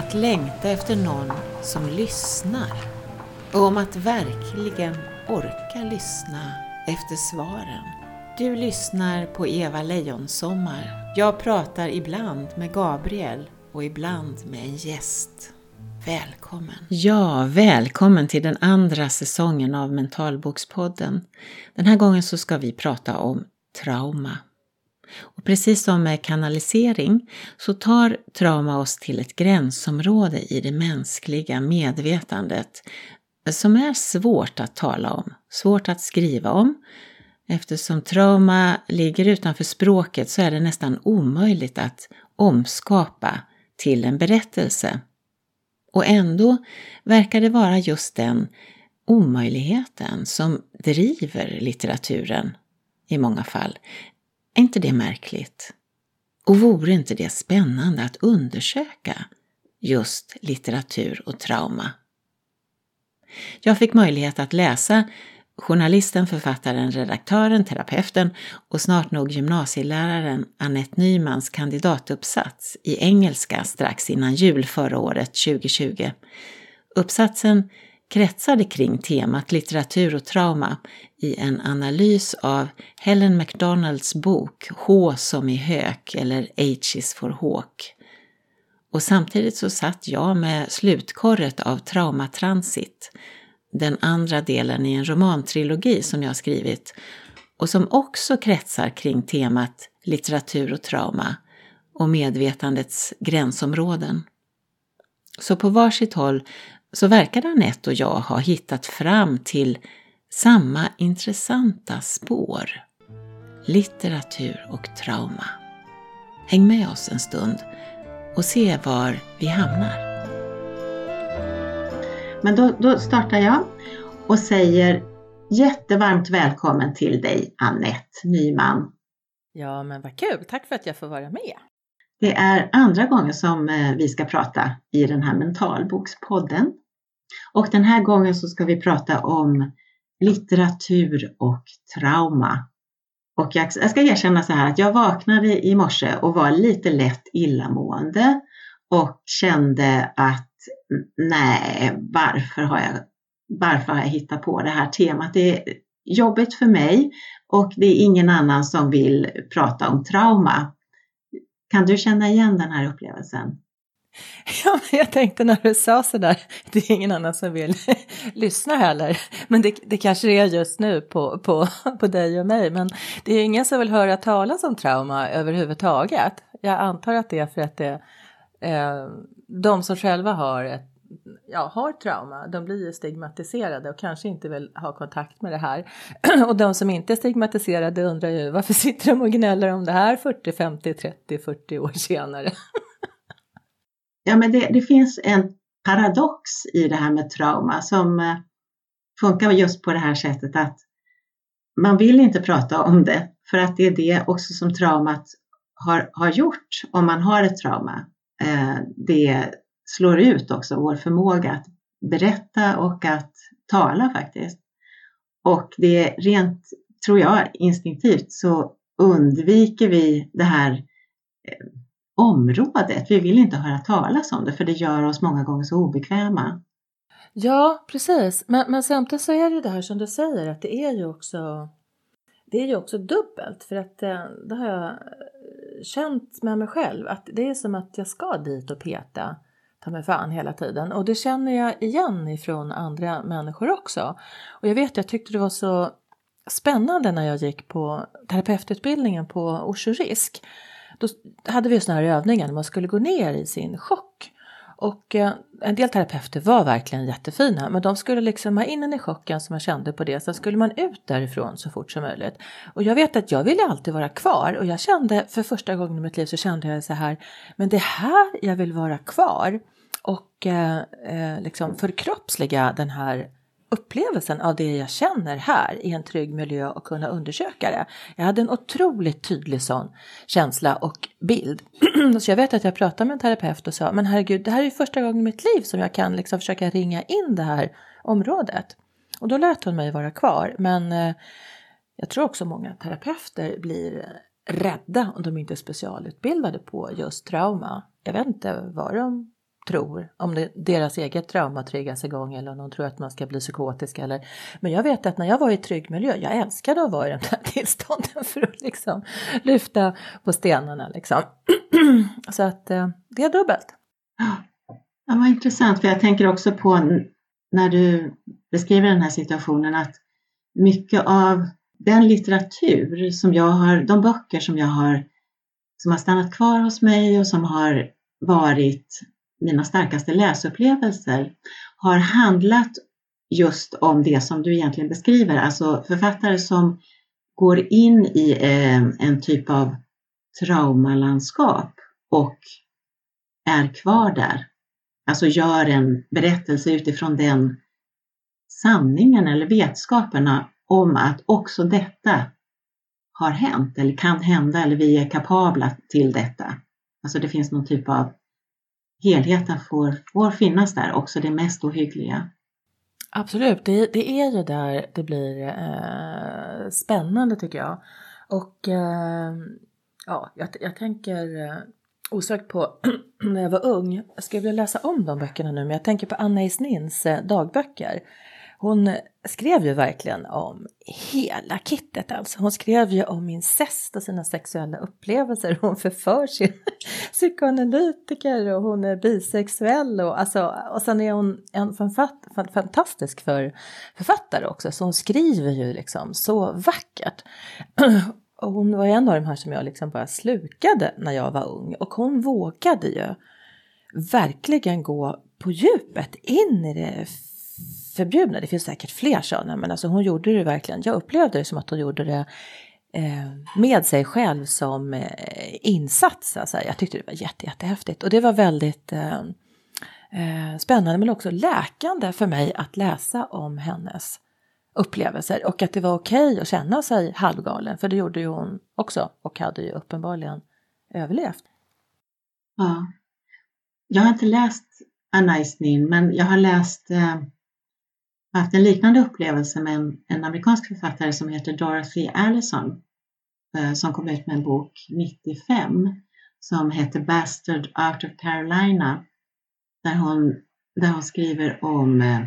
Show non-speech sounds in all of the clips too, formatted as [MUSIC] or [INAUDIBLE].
att längta efter någon som lyssnar och om att verkligen orka lyssna efter svaren. Du lyssnar på Eva Lejonsommar. Jag pratar ibland med Gabriel och ibland med en gäst. Välkommen! Ja, välkommen till den andra säsongen av Mentalbokspodden. Den här gången så ska vi prata om trauma. Och precis som med kanalisering så tar trauma oss till ett gränsområde i det mänskliga medvetandet som är svårt att tala om, svårt att skriva om. Eftersom trauma ligger utanför språket så är det nästan omöjligt att omskapa till en berättelse. Och ändå verkar det vara just den omöjligheten som driver litteraturen i många fall. Är inte det märkligt? Och vore inte det spännande att undersöka just litteratur och trauma? Jag fick möjlighet att läsa journalisten, författaren, redaktören, terapeuten och snart nog gymnasieläraren Annette Nymans kandidatuppsats i engelska strax innan jul förra året 2020. Uppsatsen kretsade kring temat litteratur och trauma i en analys av Helen MacDonalds bok H som i hök eller H is for Hawk. Och samtidigt så satt jag med slutkorret av Traumatransit, den andra delen i en romantrilogi som jag skrivit och som också kretsar kring temat litteratur och trauma och medvetandets gränsområden. Så på varsitt håll så verkar Anette och jag ha hittat fram till samma intressanta spår. Litteratur och trauma. Häng med oss en stund och se var vi hamnar. Men då, då startar jag och säger jättevarmt välkommen till dig Annette Nyman. Ja, men vad kul! Tack för att jag får vara med. Det är andra gången som eh, vi ska prata i den här mentalbokspodden. Och den här gången så ska vi prata om litteratur och trauma. Och jag, jag ska erkänna så här att jag vaknade i morse och var lite lätt illamående och kände att nej, varför har jag, varför har jag hittat på det här temat? Det är jobbigt för mig och det är ingen annan som vill prata om trauma. Kan du känna igen den här upplevelsen? [LAUGHS] Ja, jag tänkte när du sa sådär, det är ingen annan som vill [LAUGHS] lyssna heller. Men det, det kanske det är just nu på, på, på dig och mig. Men det är ingen som vill höra talas om trauma överhuvudtaget. Jag antar att det är för att det, eh, de som själva har ett ja, har trauma, de blir ju stigmatiserade och kanske inte vill ha kontakt med det här. [CLEARS THROAT] och de som inte är stigmatiserade undrar ju varför sitter de och gnäller om det här 40, 50, 30, 40 år senare? [LAUGHS] ja, men det, det, finns en paradox i det här med trauma som eh, funkar just på det här sättet att man vill inte prata om det för att det är det också som traumat har, har gjort om man har ett trauma. Eh, det slår ut också vår förmåga att berätta och att tala faktiskt. Och det är rent, tror jag, instinktivt så undviker vi det här eh, området. Vi vill inte höra talas om det för det gör oss många gånger så obekväma. Ja, precis. Men, men samtidigt så är det det här som du säger att det är ju också det är ju också dubbelt för att eh, det har jag eh, känt med mig själv att det är som att jag ska dit och peta ta mig fan hela tiden och det känner jag igen ifrån andra människor också. Och jag vet, jag tyckte det var så spännande när jag gick på terapeututbildningen på Orso Risk. Då hade vi sådana här övningar när man skulle gå ner i sin chock. Och eh, en del terapeuter var verkligen jättefina men de skulle liksom ha in en i chocken som man kände på det. Sen skulle man ut därifrån så fort som möjligt. Och jag vet att jag ville alltid vara kvar och jag kände för första gången i mitt liv så kände jag så här men det är här jag vill vara kvar. Och eh, eh liksom förkroppsliga den här upplevelsen av det jag känner här i en trygg miljö och kunna undersöka det. Jag hade en otroligt tydlig sån känsla och bild. [CLEARS THROAT] så jag vet att jag pratade med en terapeut och sa, men herregud, det här är ju första gången i mitt liv som jag kan liksom försöka ringa in det här området. Och då lät hon mig vara kvar, men eh, jag tror också många terapeuter blir rädda om de inte är specialutbildade på just trauma. Jag vet inte vad de tror, om det, deras eget trauma triggas igång eller om de tror att man ska bli psykotisk eller Men jag vet att när jag var i trygg miljö, jag älskade att vara i den här [LAUGHS] tillstånden för att liksom lyfta på stenarna liksom. [CLEARS THROAT] Så att eh, det är dubbelt. Ja, vad intressant, för jag tänker också på när du beskriver den här situationen att mycket av den litteratur som jag har, de böcker som jag har, som har stannat kvar hos mig och som har varit mina starkaste läsupplevelser har handlat just om det som du egentligen beskriver, alltså författare som går in i eh, en typ av traumalandskap och är kvar där. Alltså gör en berättelse utifrån den sanningen eller vetskaperna om att också detta har hänt eller kan hända eller vi är kapabla till detta. Alltså det finns någon typ av helheten får, får finnas där, också det mest ohyggliga. Absolut, det, det är ju där det blir eh, spännande tycker jag. Och eh, ja, jag, jag tänker eh, osökt på [CLEARS THROAT] när jag var ung. Jag skulle vilja läsa om de böckerna nu, men jag tänker på Anna Isnins eh, dagböcker. Hon skrev ju verkligen om hela kittet alltså. Hon skrev ju om incest och sina sexuella upplevelser. Hon förför sin [LAUGHS] psykoanalytiker och hon är bisexuell och, alltså, och sen är hon en fantastisk för, författare också. Så hon skriver ju liksom så vackert. [CLEARS THROAT] Och hon var en av de här som jag liksom bara slukade när jag var ung och hon vågade ju verkligen gå på djupet in i det förbjudna. Det finns säkert fler sådana, men alltså hon gjorde det verkligen. Jag upplevde det som att hon gjorde det eh, med sig själv som eh, insats. Alltså, jag tyckte det var jätte, jättehäftigt och det var väldigt eh, spännande men också läkande för mig att läsa om hennes upplevelser och att det var okej okay att känna sig halvgalen för det gjorde ju hon också och hade ju uppenbarligen överlevt. Ja. Jag har inte läst Anna Isnin men jag har läst eh, haft en liknande upplevelse med en, en amerikansk författare som heter Dorothy Allison eh, som kom ut med en bok 95 som heter Bastard Out of Carolina där hon, där hon skriver om eh,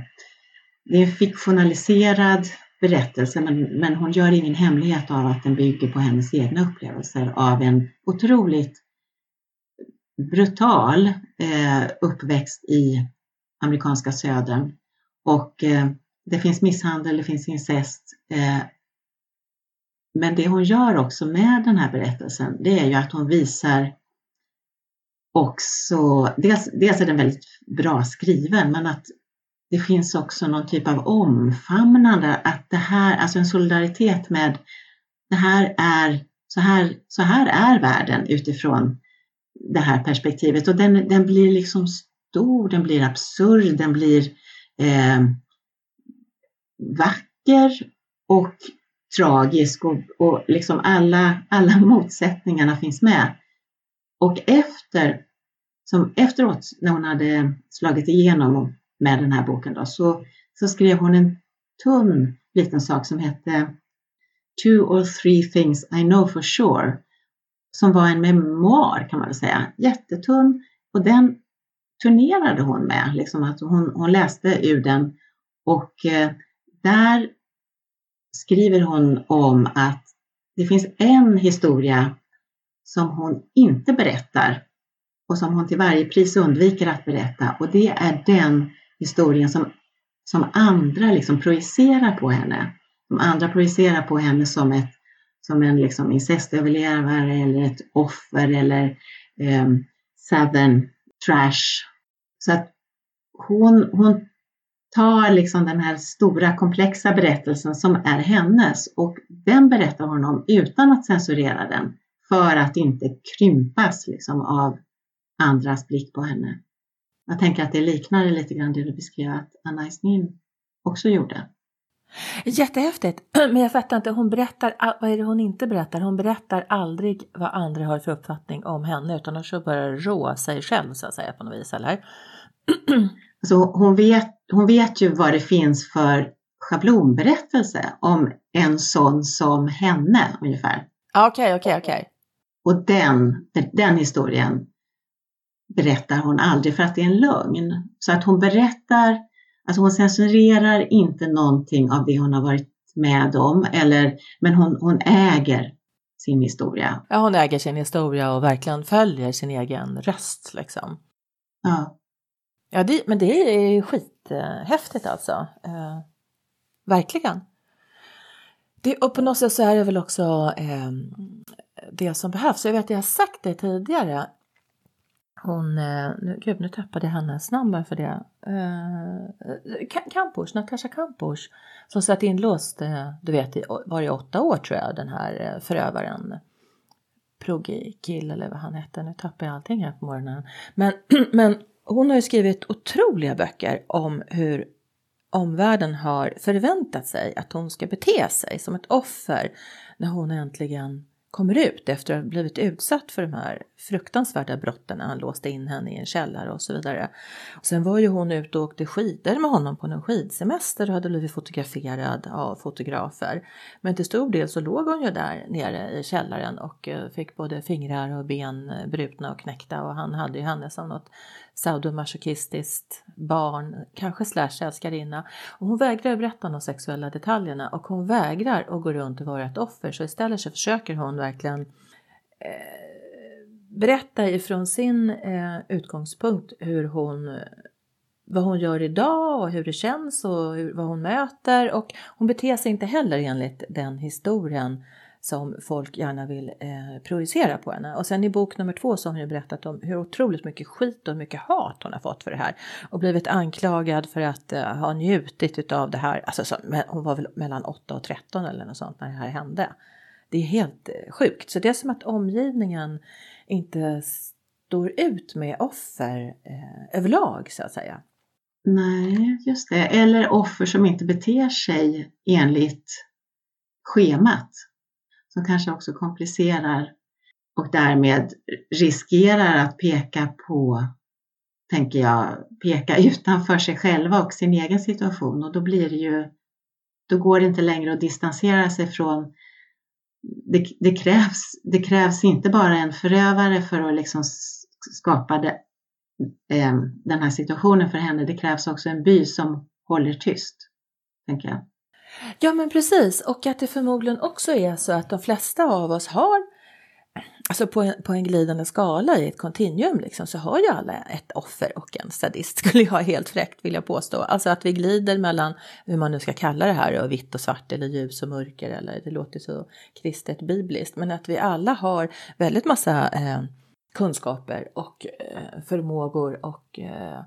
det är en fiktionaliserad berättelse men, men hon gör ingen hemlighet av att den bygger på hennes egna upplevelser av en otroligt brutal eh, uppväxt i amerikanska södern och eh, det finns misshandel, det finns incest. Eh, men det hon gör också med den här berättelsen, det är ju att hon visar också, dels, dels är den väldigt bra skriven, men att det finns också någon typ av omfamnande, att det här, alltså en solidaritet med det här är, så här, så här är världen utifrån det här perspektivet och den, den blir liksom stor, den blir absurd, den blir eh, vacker och tragisk och, och liksom alla, alla [LAUGHS] motsättningarna finns med. Och efter, som efteråt när hon hade slagit igenom med den här boken då, så, så skrev hon en tunn liten sak som hette Two or three things I know for sure som var en memoar kan man väl säga, jättetunn och den turnerade hon med, liksom att hon, hon läste ur den och eh, där skriver hon om att det finns en historia som hon inte berättar och som hon till varje pris undviker att berätta och det är den historien som, som andra liksom projicerar på henne. Som andra projicerar på henne som, ett, som en liksom incestöverlevare eller ett offer eller eh, southern trash. Så att hon, hon tar liksom den här stora komplexa berättelsen som är hennes och den berättar hon om utan att censurera den för att inte krympas liksom av andras blick på henne. Jag tänker att det liknar lite grann det du beskrev att Anna Isnin också gjorde. Jättehäftigt, [CLEARS THROAT] men jag fattar inte, hon berättar, vad är det hon inte berättar? Hon berättar aldrig vad andra har för uppfattning om henne utan hon kör bara rå sig själv så att säga på något vis, eller? Alltså, hon, vet, hon vet ju vad det finns för schablonberättelse om en sån som henne ungefär. Okej, okej, okej. Och den, den historien, berättar hon aldrig för att det är en lögn. Så att hon berättar, alltså hon censurerar inte någonting av det hon har varit med om, eller, men hon, hon äger sin historia. Ja, hon äger sin historia och verkligen följer sin egen röst liksom. Ja. Ja, det, men det är skithäftigt alltså. Eh, verkligen. Det, och på något sätt så är det väl också eh, det som behövs. Jag vet att jag har sagt det tidigare. Hon, eh, nu, gud nu tappade jag hennes namn bara för det. Eh, Kampusch, Natasha Kampusch. Som satt inlåst, eh, du vet, var i åtta år tror jag, den här eh, förövaren. Proggy-kill eller vad han hette, nu tappar jag allting här på morgonen. Men, [CLEARS THROAT] men hon har ju skrivit otroliga böcker om hur omvärlden har förväntat sig att hon ska bete sig som ett offer när hon äntligen kommer ut efter att ha blivit utsatt för de här fruktansvärda brotten när han låste in henne i en källare och så vidare. Och sen var ju hon ute och åkte skidor med honom på någon skidsemester och hade blivit fotograferad av fotografer. Men till stor del så låg hon ju där nere i källaren och eh, fick både fingrar och ben eh, brutna och knäckta och han hade ju henne som något sadomasochistiskt barn, kanske slash älskarinna. Och hon vägrar berätta de sexuella detaljerna och hon vägrar att gå runt och vara ett offer. Så istället så försöker hon verkligen eh, berätta ifrån sin eh, utgångspunkt hur hon vad hon gör idag och hur det känns och hur, vad hon möter. Och hon beter sig inte heller enligt den historien som folk gärna vill eh, projicera på henne. Och sen i bok nummer två så har hon ju berättat om hur otroligt mycket skit och mycket hat hon har fått för det här. Och blivit anklagad för att eh, ha njutit av det här. Alltså, så, hon var väl mellan 8 och 13 eller något sånt när det här hände. Det är helt eh, sjukt. Så det är som att omgivningen inte står ut med offer eh, överlag så att säga. Nej, just det. Eller offer som inte beter sig enligt schemat som kanske också komplicerar och därmed riskerar att peka på, tänker jag, peka utanför sig själva och sin egen situation och då blir det ju, då går det inte längre att distansera sig från det, det, krävs, det krävs inte bara en förövare för att liksom skapa det, eh, den här situationen för henne. Det krävs också en by som håller tyst, tänker jag. Ja men precis och att det förmodligen också är så att de flesta av oss har Alltså på en, på en glidande skala i ett kontinuum liksom, så har ju alla ett offer och en sadist [LAUGHS] skulle jag helt fräckt vilja påstå. Alltså att vi glider mellan hur man nu ska kalla det här, och vitt och svart eller ljus och mörker eller det låter så kristet bibliskt. Men att vi alla har väldigt massa eh, kunskaper och eh, förmågor och eh,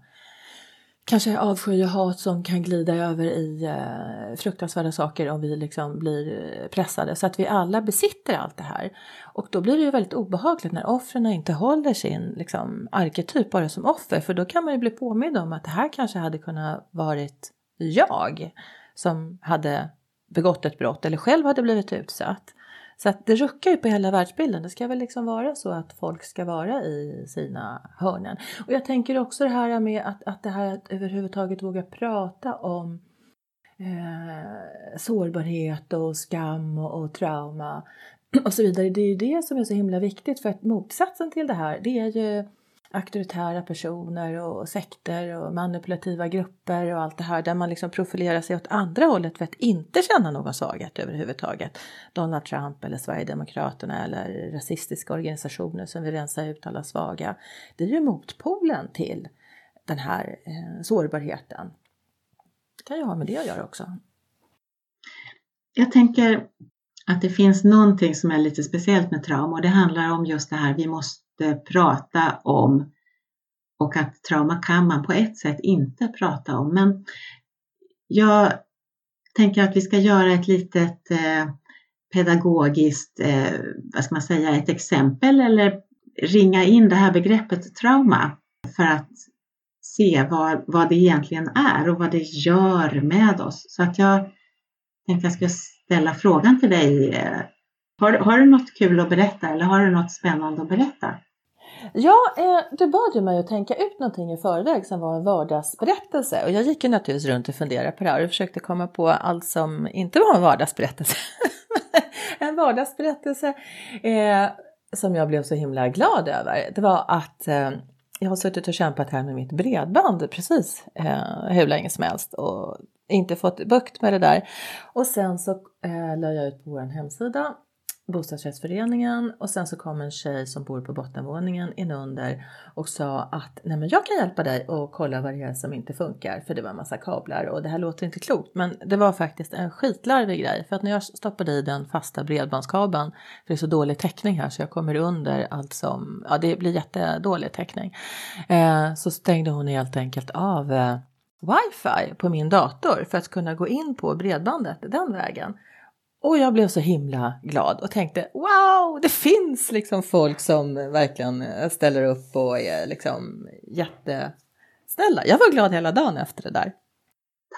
kanske avsky och hat som kan glida över i eh, fruktansvärda saker om vi liksom blir eh, pressade. Så att vi alla besitter allt det här. Och då blir det ju väldigt obehagligt när offren inte håller sin liksom, arketyp bara som offer. För då kan man ju bli påmind om att det här kanske hade kunnat varit jag som hade begått ett brott eller själv hade blivit utsatt. Så att det ruckar ju på hela världsbilden. Det ska väl liksom vara så att folk ska vara i sina hörnen. Och jag tänker också det här med att, att det här att överhuvudtaget våga prata om eh, sårbarhet och skam och, och trauma [CLEARS THROAT] och så vidare. Det är ju det som är så himla viktigt för att motsatsen till det här det är ju auktoritära personer och sekter och manipulativa grupper och allt det här där man liksom profilerar sig åt andra hållet för att inte känna någon svaghet överhuvudtaget. Donald Trump eller Sverigedemokraterna eller rasistiska organisationer som vill rensa ut alla svaga. Det är ju motpolen till den här eh, sårbarheten. Det kan ju ha med det att göra också. Jag tänker att det finns någonting som är lite speciellt med trauma och det handlar om just det här vi måste prata om och att trauma kan man på ett sätt inte prata om. Men jag tänker att vi ska göra ett litet eh, pedagogiskt, eh, vad ska man säga, ett exempel eller ringa in det här begreppet trauma för att se vad, vad det egentligen är och vad det gör med oss. Så att jag tänkte jag ska ställa frågan till dig. Eh, har, har du något kul att berätta eller har du något spännande att berätta? Ja, eh, du bad ju mig att tänka ut någonting i förväg som var en vardagsberättelse och jag gick ju naturligtvis runt och funderade på det här och försökte komma på allt som inte var en vardagsberättelse. [LAUGHS] en vardagsberättelse eh, som jag blev så himla glad över, det var att eh, jag har suttit och kämpat här med mitt bredband precis eh, hur länge som helst och inte fått bukt med det där. Och sen så eh, la jag ut på vår hemsida bostadsrättsföreningen och sen så kom en tjej som bor på bottenvåningen inunder och sa att nej men jag kan hjälpa dig och kolla vad det är som inte funkar för det var en massa kablar och det här låter inte klokt men det var faktiskt en skitlarvig grej för att när jag stoppade i den fasta bredbandskabeln för det är så dålig täckning här så jag kommer under allt som, ja det blir jättedålig täckning eh, så stängde hon helt enkelt av eh, wifi på min dator för att kunna gå in på bredbandet den vägen. Och jag blev så himla glad och tänkte wow, det finns liksom folk som verkligen ställer upp och är liksom jättesnälla. Jag var glad hela dagen efter det där.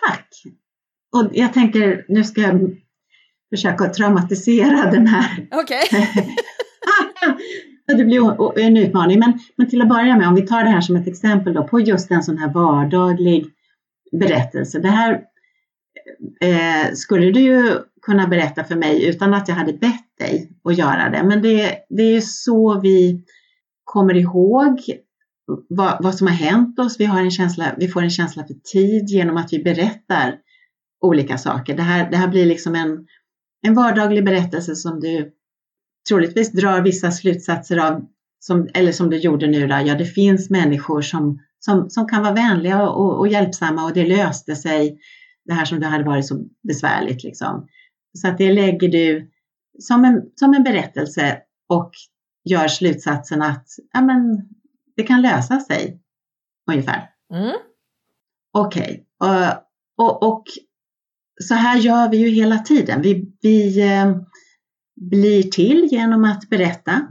Tack! Och jag tänker, nu ska jag försöka traumatisera den här. Okej. Okay. [LAUGHS] det blir en utmaning, men, men till att börja med, om vi tar det här som ett exempel då, på just en sån här vardaglig berättelse. Det här eh, skulle du ju kunna berätta för mig utan att jag hade bett dig att göra det. Men det, det är så vi kommer ihåg vad, vad, som har hänt oss. Vi, har en känsla, vi får en känsla för tid genom att vi berättar olika saker. Det här, det här blir liksom en, en vardaglig berättelse som du troligtvis drar vissa slutsatser av, som, eller som du gjorde nu. Då. Ja, det finns människor som, som, som kan vara vänliga och, och hjälpsamma och det löste sig. Det här som det hade varit så besvärligt. Liksom. Så att det lägger du som en, som en berättelse och gör slutsatsen att ja, men, det kan lösa sig ungefär. Mm. Okej, okay. och, och, och, så här gör vi ju hela tiden. Vi, vi eh, blir till genom att berätta.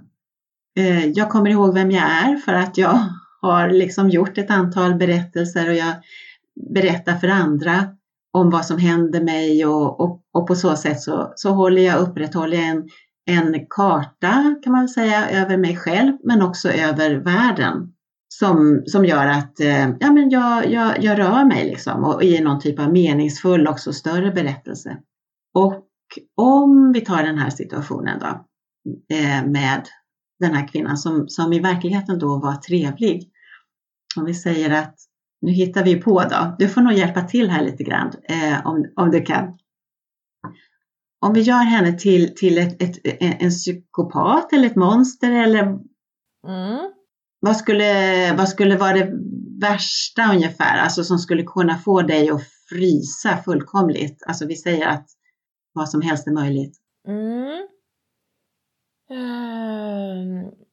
Eh, jag kommer ihåg vem jag är för att jag har liksom gjort ett antal berättelser och jag berättar för andra om vad som händer mig och, och, och på så sätt så, så håller jag upprätthåller en, en karta kan man säga över mig själv men också över världen som, som gör att eh, ja, men jag, jag, jag rör mig liksom och i någon typ av meningsfull också större berättelse. Och om vi tar den här situationen då eh, med den här kvinnan som, som i verkligheten då var trevlig. Om vi säger att nu hittar vi på då. Du får nog hjälpa till här lite grann eh, om, om du kan. Om vi gör henne till, till ett, ett, en psykopat eller ett monster eller mm. vad, skulle, vad skulle vara det värsta ungefär, alltså som skulle kunna få dig att frysa fullkomligt? Alltså vi säger att vad som helst är möjligt. Mm. Um.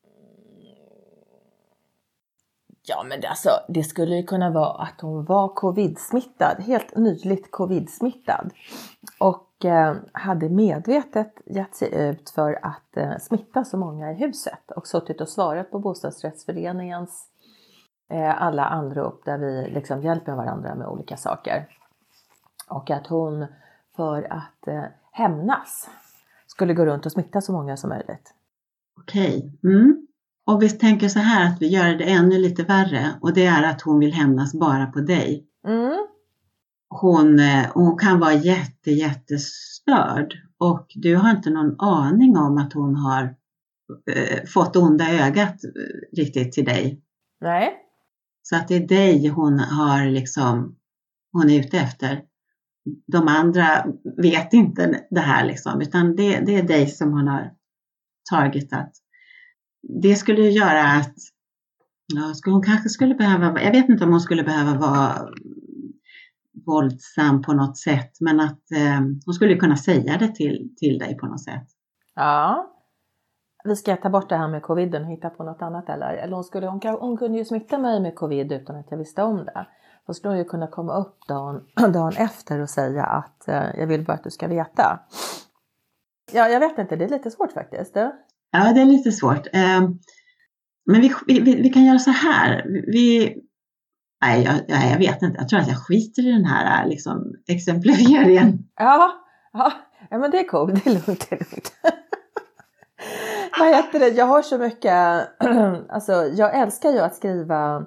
Ja men det, alltså, det skulle ju kunna vara att hon var covid-smittad, helt nyligt covid-smittad. Och eh, hade medvetet gett sig ut för att eh, smitta så många i huset och suttit och svarat på bostadsrättsföreningens eh, alla anrop där vi liksom hjälper varandra med olika saker. Och att hon för att eh, hämnas skulle gå runt och smitta så många som möjligt. Okej. Mm. Och vi tänker så här att vi gör det ännu lite värre och det är att hon vill hämnas bara på dig. Mm. Hon, eh, hon kan vara jätte, jättestörd och du har inte någon aning om att hon har eh, fått onda ögat eh, riktigt till dig. Nej. Så att det är dig hon har liksom, hon är ute efter. De andra vet inte det här liksom, utan det, det är dig som hon har targetat det skulle göra att ja, hon kanske skulle behöva, jag vet inte om hon skulle behöva vara våldsam på något sätt, men att eh, hon skulle kunna säga det till, till dig på något sätt. Ja. Vi ska ta bort det här med coviden och hitta på något annat eller? Eller hon, skulle, hon, hon kunde ju smitta mig med covid utan att jag visste om det. Då skulle hon ju kunna komma upp dagen, [CLEARS THROAT] dagen efter och säga att eh, jag vill bara att du ska veta. Ja, jag vet inte, det är lite svårt faktiskt. Det. Ja, det är lite svårt. Ehm, men vi, vi, vi kan göra så här. Vi, nej, jag, jag vet inte. Jag tror att jag skiter i den här eh, liksom, exemplifieringen. Ja, ja, ja, men det är coolt. Det är lugnt. Det är lugnt. [LAUGHS] Vad heter det? Jag har så mycket, [CLEARS THROAT] alltså jag älskar ju att skriva.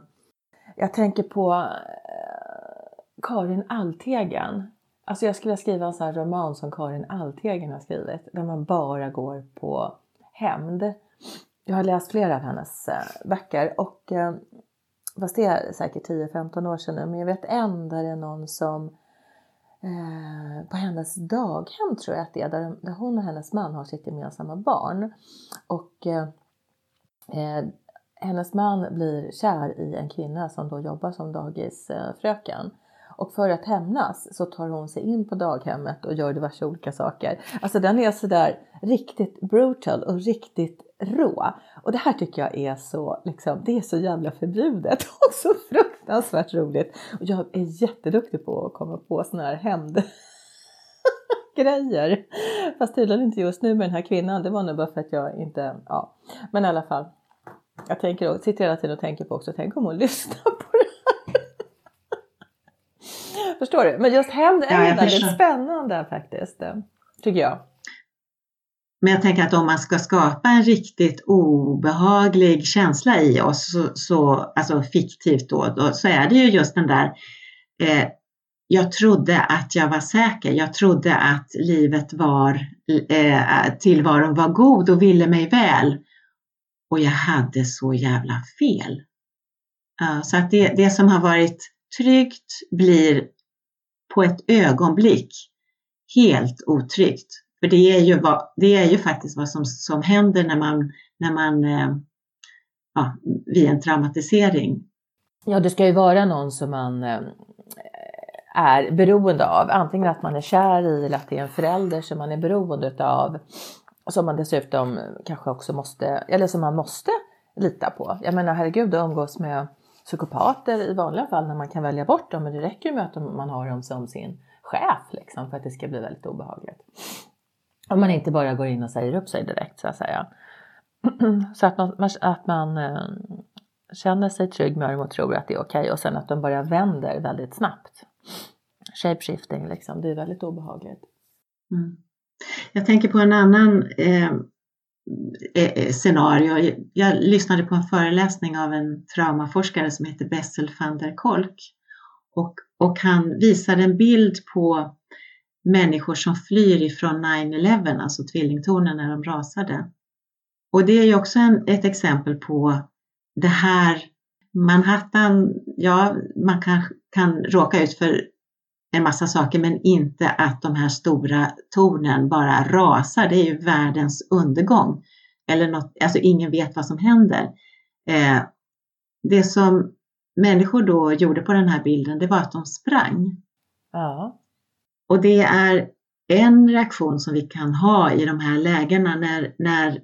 Jag tänker på eh, Karin Alltegen. Alltså jag skulle skriva en sån här roman som Karin Alltegen har skrivit. Där man bara går på hämnd. Jag har läst flera av hennes eh, böcker och eh, fast det är säkert 10-15 år sedan nu, men jag vet en där det är någon som eh, på hennes daghem tror jag att det är, där, där hon och hennes man har sitt gemensamma barn. Och eh, eh hennes man blir kär i en kvinna som då jobbar som dagisfröken. Och för att hämnas så tar hon sig in på daghemmet och gör diverse olika saker. Alltså den är sådär riktigt brutal och riktigt rå. Och det här tycker jag är så, liksom, det är så jävla förbjudet [LAUGHS] och så fruktansvärt roligt. Och jag är jätteduktig på att komma på sådana här hämnd [LAUGHS] grejer. Fast tydligen inte just nu med den här kvinnan. Det var nog bara för att jag inte, ja. Men i alla fall. Jag tänker, sitter hela tiden och tänker på också, tänk om hon [LAUGHS] lyssnar på det. Förstår du? Men just hämnd är ja, väldigt spännande faktiskt. Tycker jag. Men jag tänker att om man ska skapa en riktigt obehaglig känsla i oss, så, så alltså fiktivt då, då, så är det ju just den där eh, jag trodde att jag var säker. Jag trodde att livet var, eh, tillvaron var god och ville mig väl. Och jag hade så jävla fel. Uh, så att det, det som har varit tryggt blir på ett ögonblick helt otryggt. För det är ju, vad, det är ju faktiskt vad som, som händer när man, när man eh, ja, vid en traumatisering. Ja, det ska ju vara någon som man eh, är beroende av. Antingen att man är kär i eller att det är en förälder som man är beroende av. Som man dessutom kanske också måste, eller som man måste lita på. Jag menar herregud, att umgås med psykopater i vanliga fall när man kan välja bort dem, men det räcker ju med att man har dem som sin chef liksom, för att det ska bli väldigt obehagligt. Om man inte bara går in och säger upp sig direkt så att säga. [CLEARS THROAT] Så att man, att man eh, känner sig trygg med dem och tror att det är okej okay, och sen att de bara vänder väldigt snabbt. Shapeshifting liksom, det är väldigt obehagligt. Mm. Jag tänker på en annan eh, Eh, eh, scenario. Jag lyssnade på en föreläsning av en traumaforskare som heter Bessel van der Kolk och, och han visade en bild på människor som flyr ifrån 9-11, alltså tvillingtornen när de rasade. Och det är ju också en, ett exempel på det här Manhattan, ja, man kan, kan råka ut för en massa saker men inte att de här stora tornen bara rasar. Det är ju världens undergång. Eller något, alltså ingen vet vad som händer. Eh, det som människor då gjorde på den här bilden, det var att de sprang. Ja. Och det är en reaktion som vi kan ha i de här lägena när, när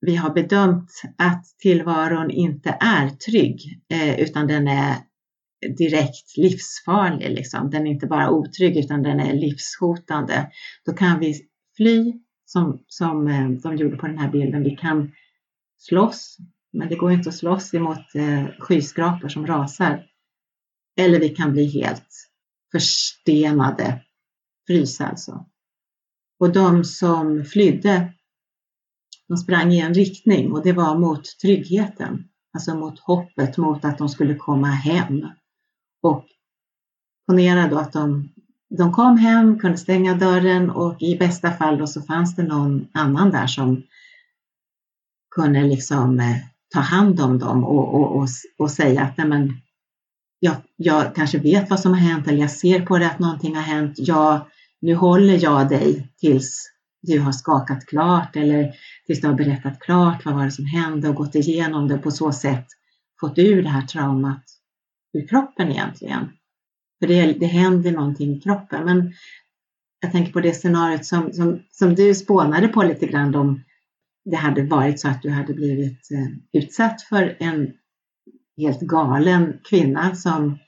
vi har bedömt att tillvaron inte är trygg eh, utan den är direkt livsfarlig. Liksom. Den är inte bara otrygg utan den är livshotande. Då kan vi fly som, som eh, de gjorde på den här bilden. Vi kan slåss, men det går inte att slåss emot eh, skyskrapor som rasar. Eller vi kan bli helt förstenade frysa alltså. Och de som flydde, de sprang i en riktning och det var mot tryggheten, alltså mot hoppet, mot att de skulle komma hem. Och ponera då att de, de kom hem, kunde stänga dörren och i bästa fall då så fanns det någon annan där som kunde liksom eh, ta hand om dem och, och, och, och säga att nej men, jag, jag kanske vet vad som har hänt eller jag ser på det att någonting har hänt. Jag nu håller jag dig tills du har skakat klart eller tills du har berättat klart vad var det som hände och gått igenom det och på så sätt fått ur det här traumat ur kroppen egentligen. För det, det händer någonting i kroppen. Men jag tänker på det scenariot som, som, som du spånade på lite grann om det hade varit så att du hade blivit eh, utsatt för en helt galen kvinna som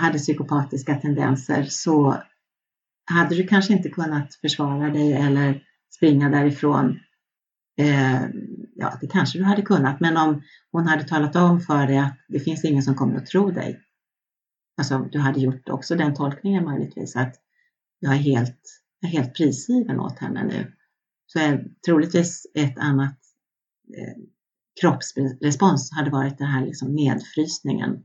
hade psykopatiska tendenser så hade du kanske inte kunnat försvara dig eller springa därifrån. Eh, ja, det kanske du hade kunnat, men om hon hade talat om för dig att det finns ingen som kommer att tro dig. Alltså, du hade gjort också den tolkningen möjligtvis att jag är helt, jag är helt prisgiven åt henne nu. Så är troligtvis ett annat eh, kroppsrespons hade varit den här liksom nedfrysningen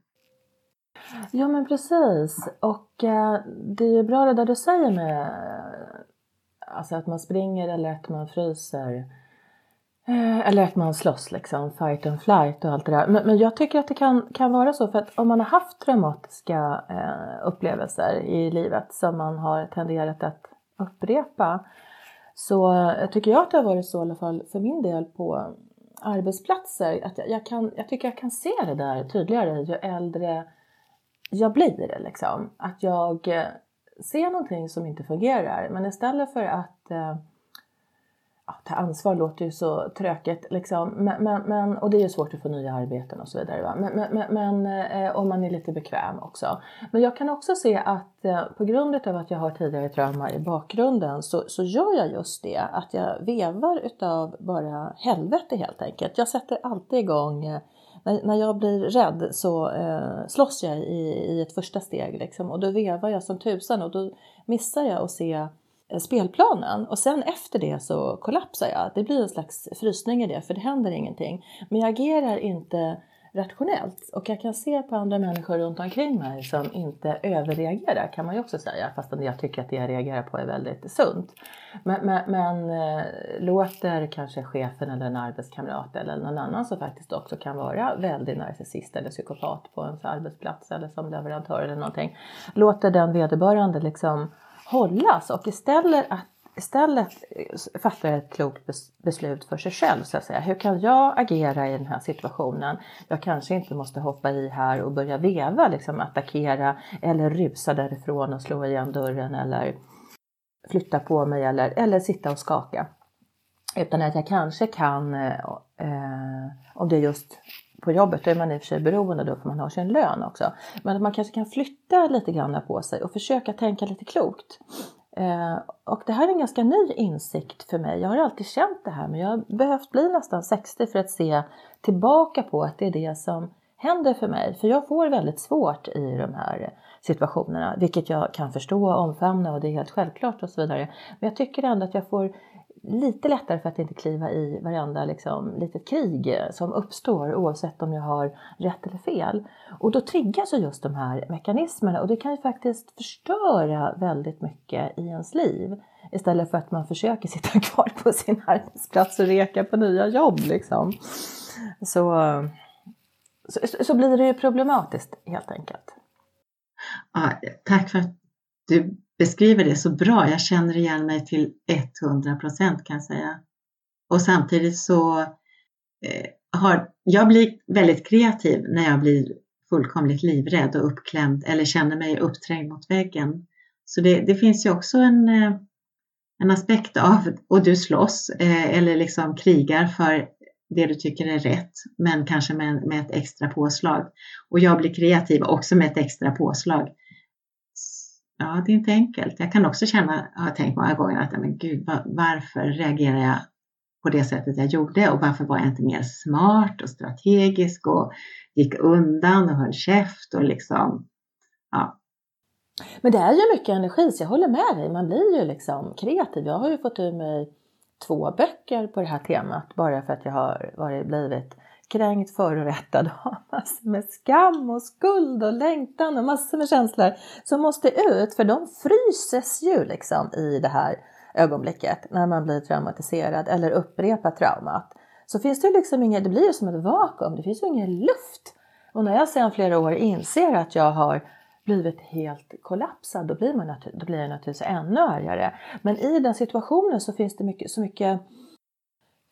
Ja men precis och eh, det är ju bra det där du säger med eh, alltså att man springer eller att man fryser. Eh, eller att man slåss liksom, fight and flight och allt det där. Men, men jag tycker att det kan, kan vara så för att om man har haft traumatiska eh, upplevelser i livet som man har tenderat att upprepa så tycker jag att det har varit så i alla fall för min del på arbetsplatser. Att jag, jag, kan, jag tycker jag kan se det där tydligare ju äldre jag blir. Liksom. Att jag eh, ser någonting som inte fungerar men istället för att eh, ja, ta ansvar låter ju så tröket liksom. Men, men, men, och det är ju svårt att få nya arbeten och så vidare. Va? Men, men, men eh, om man är lite bekväm också. Men jag kan också se att eh, på grund av att jag har tidigare trauma i bakgrunden så, så gör jag just det. Att jag vevar utav bara helvete helt enkelt. Jag sätter alltid igång eh, när, när jag blir rädd så eh, slåss jag i, i ett första steg liksom, och då vevar jag som tusan och då missar jag att se Eh, spelplanen och sen efter det så kollapsar jag. Det blir en slags frysning i det för det händer ingenting. Men jag agerar inte rationellt och jag kan se på andra människor runt omkring mig som inte överreagerar kan man ju också säga fastän jag tycker att det jag reagerar på är väldigt sunt. Men, men, men eh, låter kanske chefen eller en arbetskamrat eller någon annan som faktiskt också kan vara väldigt narcissist eller psykopat på ens arbetsplats eller som leverantör eller någonting. Låter den vederbörande liksom hållas och istället, att, istället eh, fattar ett klokt beslut för sig själv så att säga. Hur kan jag agera i den här situationen? Jag kanske inte måste hoppa i här och börja veva, liksom attackera eller rusa därifrån och slå igen dörren eller flytta på mig eller, eller sitta och skaka. Utan att jag kanske kan, eh, eh om det är just på jobbet, då är man i och för sig beroende då för man har sin lön också. Men att man kanske kan flytta lite grann på sig och försöka tänka lite klokt. Eh, och det här är en ganska ny insikt för mig. Jag har alltid känt det här men jag har behövt bli nästan 60 för att se tillbaka på att det är det som händer för mig. För jag får väldigt svårt i de här situationerna, vilket jag kan förstå och omfamna och det är helt självklart och så vidare. Men jag tycker ändå att jag får lite lättare för att inte kliva i varenda liksom, litet krig eh, som uppstår oavsett om jag har rätt eller fel. Och då triggas ju just de här mekanismerna och det kan ju faktiskt förstöra väldigt mycket i ens liv. Istället för att man försöker sitta [LAUGHS] kvar på sin arbetsplats och reka på nya jobb. Liksom. Så, så, så blir det ju problematiskt helt enkelt. Ja, tack för att du beskriver det så bra. Jag känner igen mig till 100 procent kan jag säga. Och samtidigt så eh, har jag blir väldigt kreativ när jag blir fullkomligt livrädd och uppklämd eller känner mig uppträngd mot väggen. Så det, det finns ju också en, eh, en aspekt av, och du slåss eh, eller liksom krigar för det du tycker är rätt, men kanske med, med ett extra påslag. Och jag blir kreativ också med ett extra påslag ja, det är inte enkelt. Jag kan också känna, har tänkt många gånger att, men gud, varför reagerar jag på det sättet jag gjorde och varför var jag inte mer smart och strategisk och gick undan och höll käft och liksom, ja. Men det är ju mycket energi, så jag håller med dig. Man blir ju liksom kreativ. Jag har ju fått ur mig två böcker på det här temat bara för att jag har varit, blivit kränkt, förorättad och [LAUGHS] har massor med skam och skuld och längtan och massor med känslor som måste ut för de fryses ju liksom i det här ögonblicket när man blir traumatiserad eller upprepar traumat. Så finns det liksom inget, det blir ju som ett vakuum, det finns ju ingen luft. Och när jag sedan flera år inser att jag har blivit helt kollapsad, då blir, man då blir jag naturligtvis ännu argare. Men i den situationen så finns det mycket, så mycket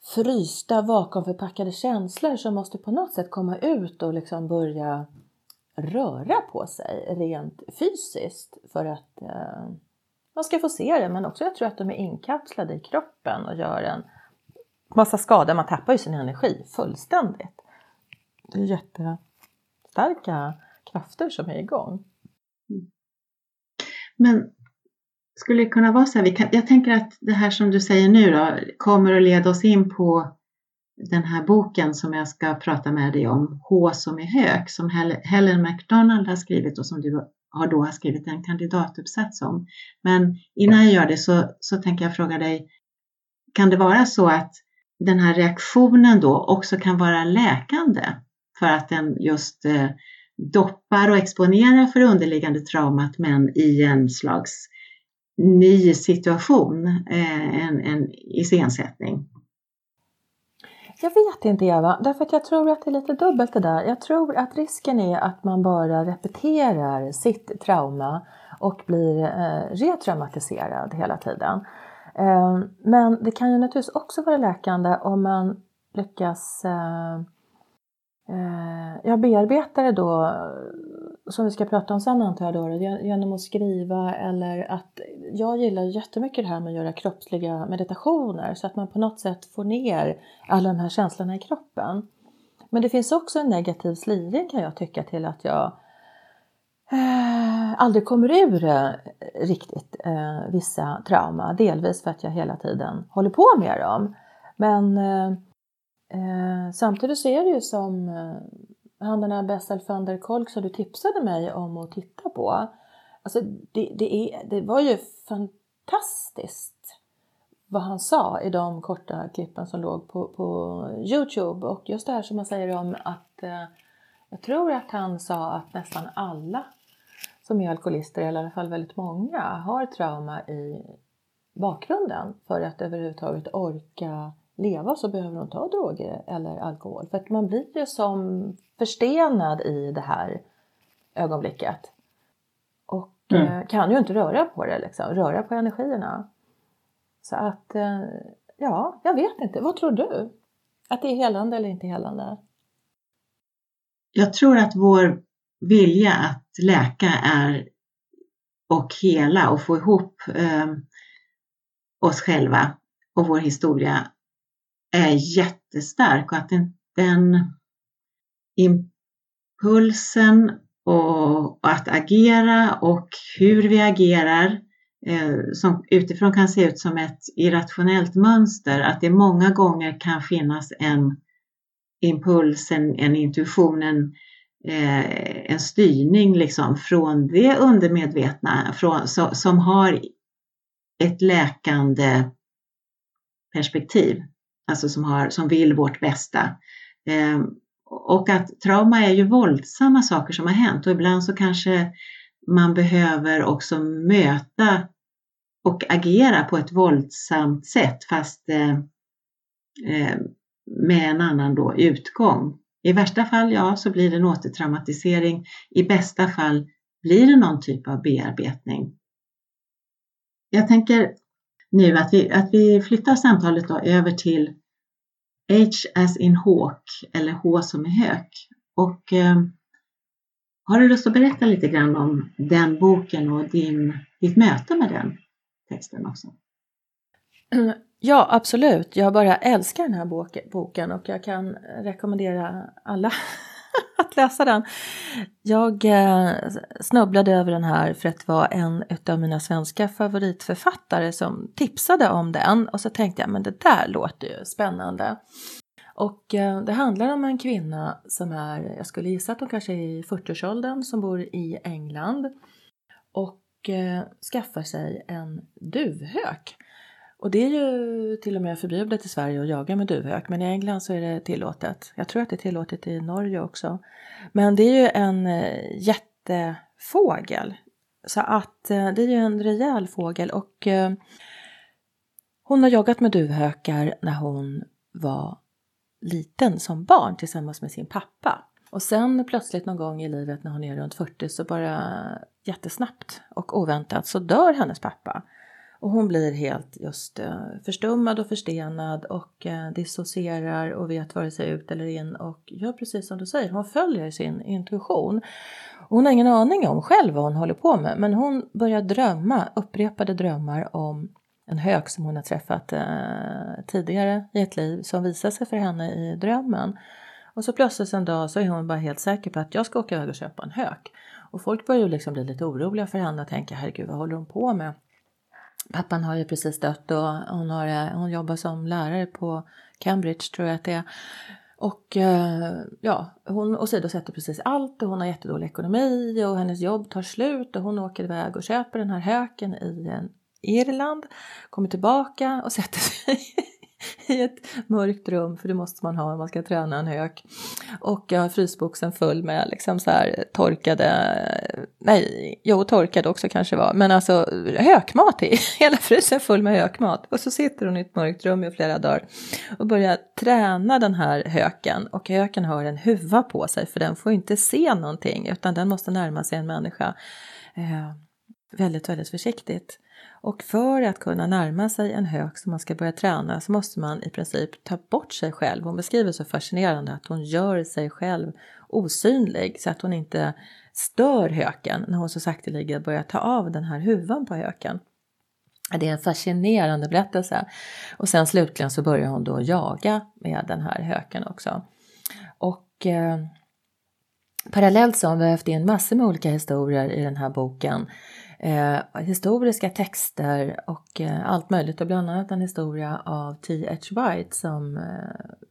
frysta vakuumförpackade känslor som måste på något sätt komma ut och liksom börja röra på sig rent fysiskt för att eh, man ska få se det. Men också jag tror att de är inkapslade i kroppen och gör en massa skada. Man tappar ju sin energi fullständigt. Det är jättestarka krafter som är igång. Mm. Men skulle det kunna vara så här, kan, jag tänker att det här som du säger nu då, kommer att leda oss in på den här boken som jag ska prata med dig om, H som är hök, som Helen McDonald har skrivit och som du har då har skrivit en kandidatuppsats om. Men innan jag gör det så, så tänker jag fråga dig, kan det vara så att den här reaktionen då också kan vara läkande för att den just eh, doppar och exponerar för underliggande traumat men i en slags ny situation, eh, en, en iscensättning. Jag vet inte Eva, därför att jag tror att det är lite dubbelt det där. Jag tror att risken är att man bara repeterar sitt trauma och blir eh, retraumatiserad hela tiden. Eh, men det kan ju naturligtvis också vara läkande om man lyckas eh, eh jag det då, som vi ska prata om sen antar jag då, genom att skriva eller att jag gillar jättemycket det här med att göra kroppsliga meditationer så att man på något sätt får ner alla de här känslorna i kroppen. Men det finns också en negativ slidning kan jag tycka till att jag eh, aldrig kommer ur eh, riktigt eh, vissa trauma. Delvis för att jag hela tiden håller på med dem. Men eh, eh samtidigt så är det ju som eh, han den här Bessel van der Kolk som du tipsade mig om att titta på. Alltså det, det, är, det var ju fantastiskt vad han sa i de korta klippen som låg på, på Youtube och just det här som man säger om att eh, jag tror att han sa att nästan alla som är alkoholister, eller i alla fall väldigt många, har trauma i bakgrunden för att överhuvudtaget orka leva så behöver de ta droger eller alkohol. För att man blir ju som förstenad i det här ögonblicket. Och mm. Eh, kan ju inte röra på det, liksom, röra på energierna. Så att, eh, ja, jag vet inte. Vad tror du? Att det är helande eller inte helande? Jag tror att vår vilja att läka är och hela och få ihop eh, oss själva och vår historia är jättestark och att den, den impulsen och, att agera och hur vi agerar eh, som utifrån kan se ut som ett irrationellt mönster, att det många gånger kan finnas en impuls, en, en intuition, en, eh, en styrning liksom från det undermedvetna från, som har ett läkande perspektiv, alltså som, har, som vill vårt bästa. Ehm, och att trauma är ju våldsamma saker som har hänt och ibland så kanske man behöver också möta och agera på ett våldsamt sätt fast eh, eh, med en annan då utgång. I värsta fall ja, så blir det en återtraumatisering. I bästa fall blir det någon typ av bearbetning. Jag tänker nu att vi, att vi flyttar samtalet då över till H as in hawk eller H som är hök. Och eh, har du lust att berätta lite grann om den boken och din, ditt möte med den texten också? Mm, ja, absolut. Jag bara älskar den här boken och jag kan rekommendera alla [LAUGHS] [LAUGHS] att läsa den. Jag eh, snubblade över den här för att det var en av mina svenska favoritförfattare som tipsade om den och så tänkte jag men det där låter ju spännande. Och eh, det handlar om en kvinna som är, jag skulle gissa att hon kanske är i 40-årsåldern, som bor i England och eh, skaffar sig en duvhök. Och det är ju till och med förbjudet i Sverige att jaga med duvhök, men i England så är det tillåtet. Jag tror att det är tillåtet i Norge också. Men det är ju en eh, jättefågel. Så att eh, det är ju en rejäl fågel och eh, hon har jagat med duvhökar när hon var liten som barn tillsammans med sin pappa. Och sen plötsligt någon gång i livet när hon är runt 40 så bara jättesnabbt och oväntat så dör hennes pappa. Och hon blir helt just eh, förstummad och förstenad och eh, dissocierar och vet vare sig ut eller in och gör precis som du säger, hon följer sin intuition. Och hon har ingen aning om själv vad hon håller på med men hon börjar drömma, upprepade drömmar om en hök som hon har träffat eh, tidigare i ett liv som visar sig för henne i drömmen. Och så plötsligt en dag så är hon bara helt säker på att jag ska åka iväg och köpa en hök. Och folk börjar ju liksom bli lite oroliga för henne och tänka herregud vad håller hon på med? Pappan har ju precis dött och hon, har, eh, hon jobbar som lärare på Cambridge tror jag att det är. Och eh, ja, hon åsidosätter precis allt och hon har jättedålig ekonomi och hennes jobb tar slut och hon åker iväg och köper den här höken i eh, Irland, kommer tillbaka och sätter sig [LAUGHS] i ett mörkt rum, för det måste man ha om man ska träna en hök. Och jag har frysboxen full med liksom så här torkade, nej, jo torkade också kanske var, men alltså hökmat i, [LAUGHS] hela frysen full med hökmat. Och så sitter hon i ett mörkt rum i flera dagar och börjar träna den här höken. Och höken har en huva på sig för den får inte se någonting utan den måste närma sig en människa eh, väldigt, väldigt försiktigt. Och för att kunna närma sig en hök som man ska börja träna så måste man i princip ta bort sig själv. Hon beskriver så fascinerande att hon gör sig själv osynlig så att hon inte stör höken när hon så sakteliga börjar ta av den här huvan på höken. Det är en fascinerande berättelse. Och sen slutligen så börjar hon då jaga med den här höken också. Och eh, parallellt så har vi haft in massor med olika historier i den här boken eh, historiska texter och eh, allt möjligt och bland annat en historia av T.H. White som eh,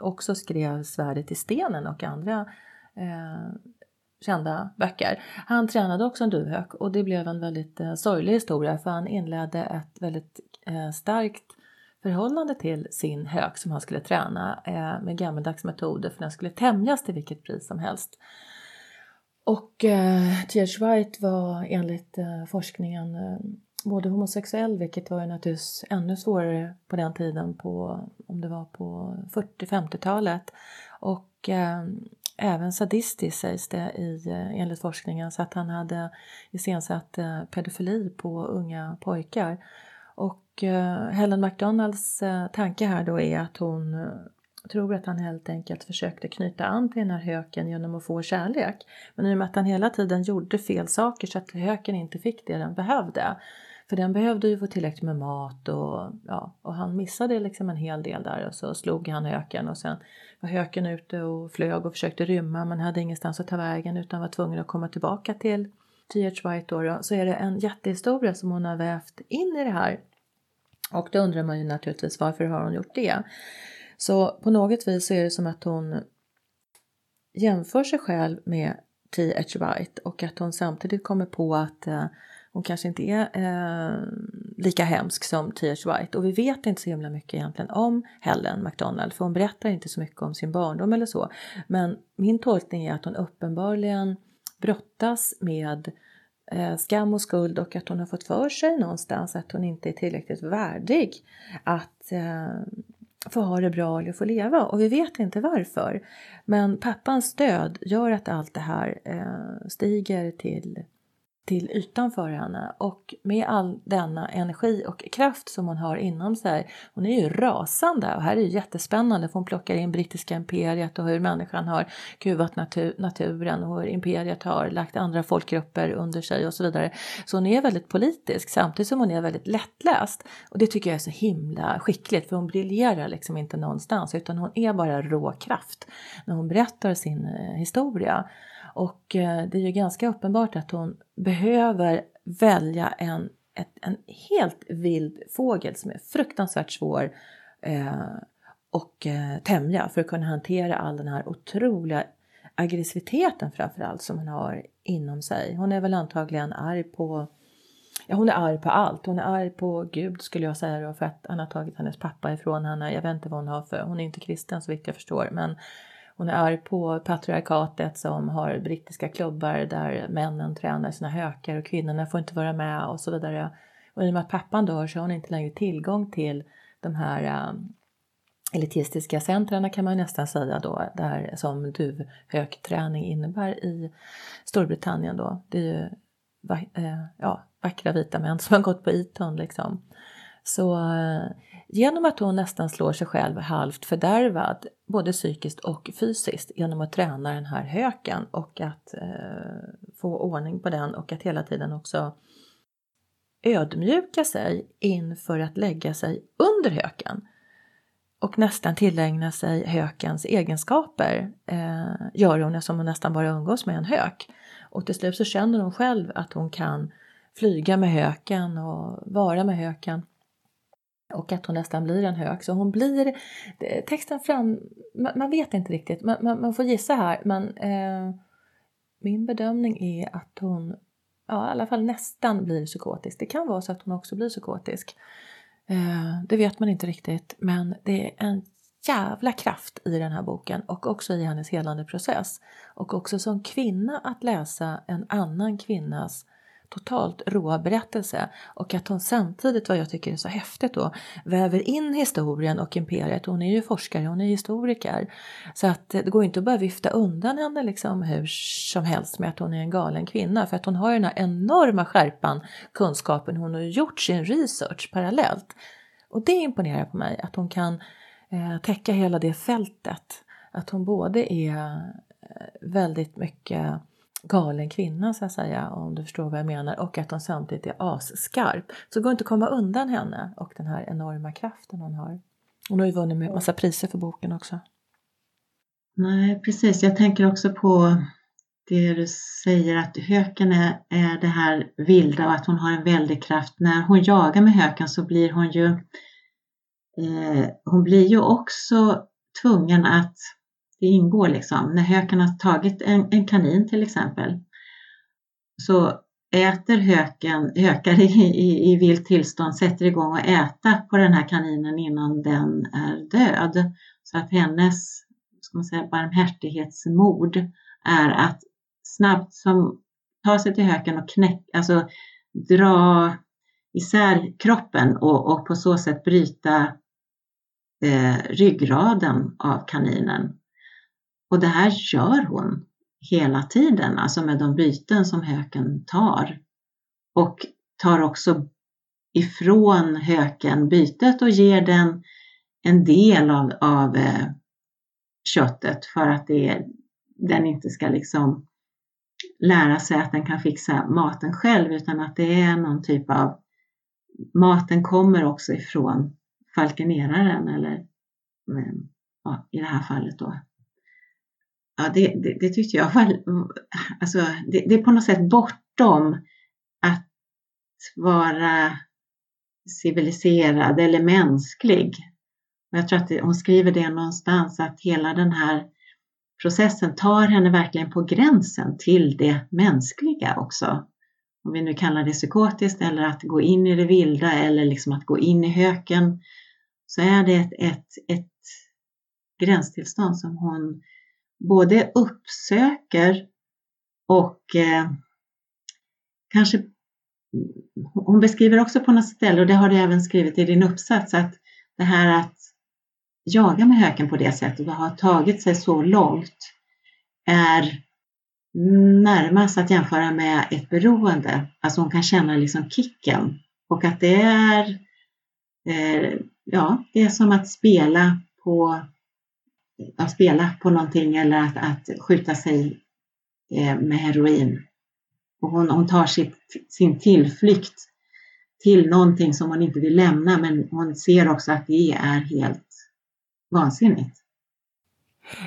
också skrev Svärdet i stenen och andra eh, kända böcker. Han tränade också en duvhök och det blev en väldigt eh, sorglig historia för han inledde ett väldigt eh, starkt förhållande till sin hök som han skulle träna eh, med gammaldags metoder för den skulle tämjas till vilket pris som helst. Och eh, T.H. White var enligt eh, forskningen eh, både homosexuell, vilket var ju naturligtvis ännu svårare på den tiden, på, om det var på 40-50-talet. Och eh, även sadistisk sägs det i, eh, enligt forskningen, så att han hade iscensatt eh, pedofili på unga pojkar. Och eh, Helen McDonalds eh, tanke här då är att hon eh, jag tror att han helt enkelt försökte knyta an till den här höken genom att få kärlek. Men i och med att han hela tiden gjorde fel saker så att höken inte fick det den behövde. För den behövde ju få tillräckligt med mat och, ja, och han missade liksom en hel del där och så slog han höken och sen var höken ute och flög och försökte rymma men hade ingenstans att ta vägen utan var tvungen att komma tillbaka till T.H. White då, då, så är det en jättehistoria som hon har vävt in i det här. Och då undrar man ju naturligtvis varför har hon gjort det? Så på något vis så är det som att hon jämför sig själv med T.H. White och att hon samtidigt kommer på att eh, hon kanske inte är eh, lika hemsk som T.H. White och vi vet inte så himla mycket egentligen om Helen McDonald för hon berättar inte så mycket om sin barndom eller så. Men min tolkning är att hon uppenbarligen brottas med eh, skam och skuld och att hon har fått för sig någonstans att hon inte är tillräckligt värdig att eh, få ha det bra eller få leva och vi vet inte varför. Men pappans död gör att allt det här eh, stiger till till ytan för henne och med all denna energi och kraft som hon har inom sig. Hon är ju rasande och här är ju jättespännande för hon plockar in brittiska imperiet och hur människan har kuvat natur, naturen och hur imperiet har lagt andra folkgrupper under sig och så vidare. Så hon är väldigt politisk samtidigt som hon är väldigt lättläst och det tycker jag är så himla skickligt för hon briljerar liksom inte någonstans utan hon är bara rå kraft när hon berättar sin eh, historia. Och eh, det är ju ganska uppenbart att hon behöver välja en, ett, en helt vild fågel som är fruktansvärt svår eh, och eh, tämja för att kunna hantera all den här otroliga aggressiviteten framförallt som hon har inom sig. Hon är väl antagligen arg på Ja, hon är arg på allt. Hon är arg på Gud skulle jag säga då för att han har tagit hennes pappa ifrån henne. Jag vet inte vad hon har för, hon är inte kristen så vitt jag förstår men hon är arg på patriarkatet som har brittiska klubbar där männen tränar sina hökar och kvinnorna får inte vara med och så vidare. Och i och med att pappan dör så har hon inte längre tillgång till de här um, elitistiska centrarna kan man nästan säga då, där som duvhökträning innebär i Storbritannien då. Det är ju eh, ja, vackra vita män som har gått på Eton liksom. Så eh, genom att hon nästan slår sig själv halvt fördärvad, både psykiskt och fysiskt, genom att träna den här höken och att eh, få ordning på den och att hela tiden också ödmjuka sig inför att lägga sig under höken och nästan tillägna sig hökens egenskaper eh, gör hon som hon nästan bara umgås med en hök. Och till slut så känner hon själv att hon kan flyga med höken och vara med höken och att hon nästan blir en hök. Så hon blir, eh, texten fram, man, man vet inte riktigt, man, man, man, får gissa här men eh, min bedömning är att hon ja, i alla fall nästan blir psykotisk. Det kan vara så att hon också blir psykotisk. Eh, det vet man inte riktigt, men det är en jävla kraft i den här boken och också i hennes helande process. Och också som kvinna att läsa en annan kvinnas totalt råa berättelse och att hon samtidigt, vad jag tycker är så häftigt då, väver in historien och imperiet. Hon är ju forskare, hon är historiker. Så att det går inte att bara vifta undan henne liksom hur som helst med att hon är en galen kvinna för att hon har ju den här enorma skärpan, kunskapen, hon har gjort sin research parallellt. Och det imponerar på mig att hon kan eh, täcka hela det fältet. Att hon både är eh, väldigt mycket galen kvinna så att säga, om du förstår vad jag menar, och att hon samtidigt är asskarp. Så det går inte att komma undan henne och den här enorma kraften hon har. Hon har ju vunnit massa priser för boken också. Nej, precis. Jag tänker också på det du säger att höken är, är det här vilda och att hon har en väldig kraft. När hon jagar med höken så blir hon ju eh, hon blir ju också tvungen att det ingår liksom. När höken har tagit en, en kanin till exempel så äter höken, hökar i, i, i vilt tillstånd sätter igång att äta på den här kaninen innan den är död. Så att hennes ska man säga, barmhärtighetsmord är att snabbt som ta sig till höken och knäcka, alltså dra isär kroppen och, och på så sätt bryta eh, ryggraden av kaninen. Och det här gör hon hela tiden, alltså med de byten som höken tar. Och tar också ifrån höken bytet och ger den en del av, av eh, köttet för att det, den inte ska liksom lära sig att den kan fixa maten själv utan att det är någon typ av maten kommer också ifrån falkeneraren eller ja, i det här fallet då ja, det, det, det, tyckte jag var, alltså, det, det, är på något sätt bortom att vara civiliserad eller mänsklig. Och jag tror att hon skriver det någonstans att hela den här processen tar henne verkligen på gränsen till det mänskliga också. Om vi nu kallar det psykotiskt eller att gå in i det vilda eller liksom att gå in i höken så är det ett, ett, ett gränstillstånd som hon både uppsöker och eh, kanske hon beskriver också på något ställe, och det har du även skrivit i din uppsats, att det här att jaga med höken på det sättet och ha tagit sig så långt är närmast att jämföra med ett beroende. Alltså hon kan känna liksom kicken och att det är, eh, ja, det är som att spela på att spela på någonting eller att, att skjuta sig eh, med heroin. Och hon, hon tar sitt, sin tillflykt till någonting som hon inte vill lämna men hon ser också att det är helt vansinnigt.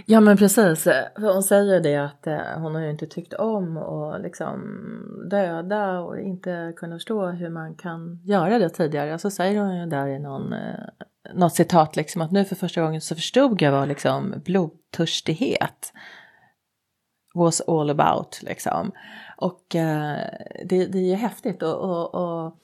Ja men precis, hon säger det att eh, hon har ju inte tyckt om att liksom döda och inte kunna förstå hur man kan göra det tidigare. Och Så säger hon ju där i någon eh, något citat liksom att nu för första gången så förstod jag vad liksom blodtörstighet was all about liksom. Och eh, det, det är ju häftigt och, och, och,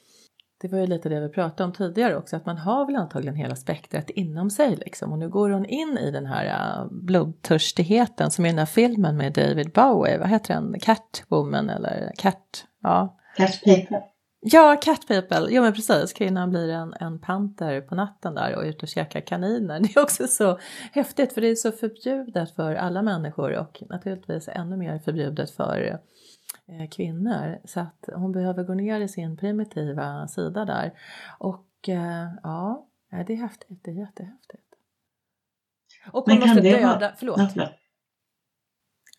det var ju lite det vi pratade om tidigare också att man har väl antagligen hela spektrat inom sig liksom och nu går hon in i den här uh, blodtörstigheten som i den här filmen med David Bowie, vad heter den, Catwoman eller Cat, ja. Cat People. Ja, Cat People. Jo men precis, kvinnan blir en, en panter på natten där och ute och käkar kaniner. Det är också så häftigt för det är så förbjudet för alla människor och naturligtvis ännu mer förbjudet för kvinnor. Så att hon behöver gå ner i sin primitiva sida där. Och eh, ja, det är häftigt, det är jättehäftigt. Och hon måste döda, vara... förlåt.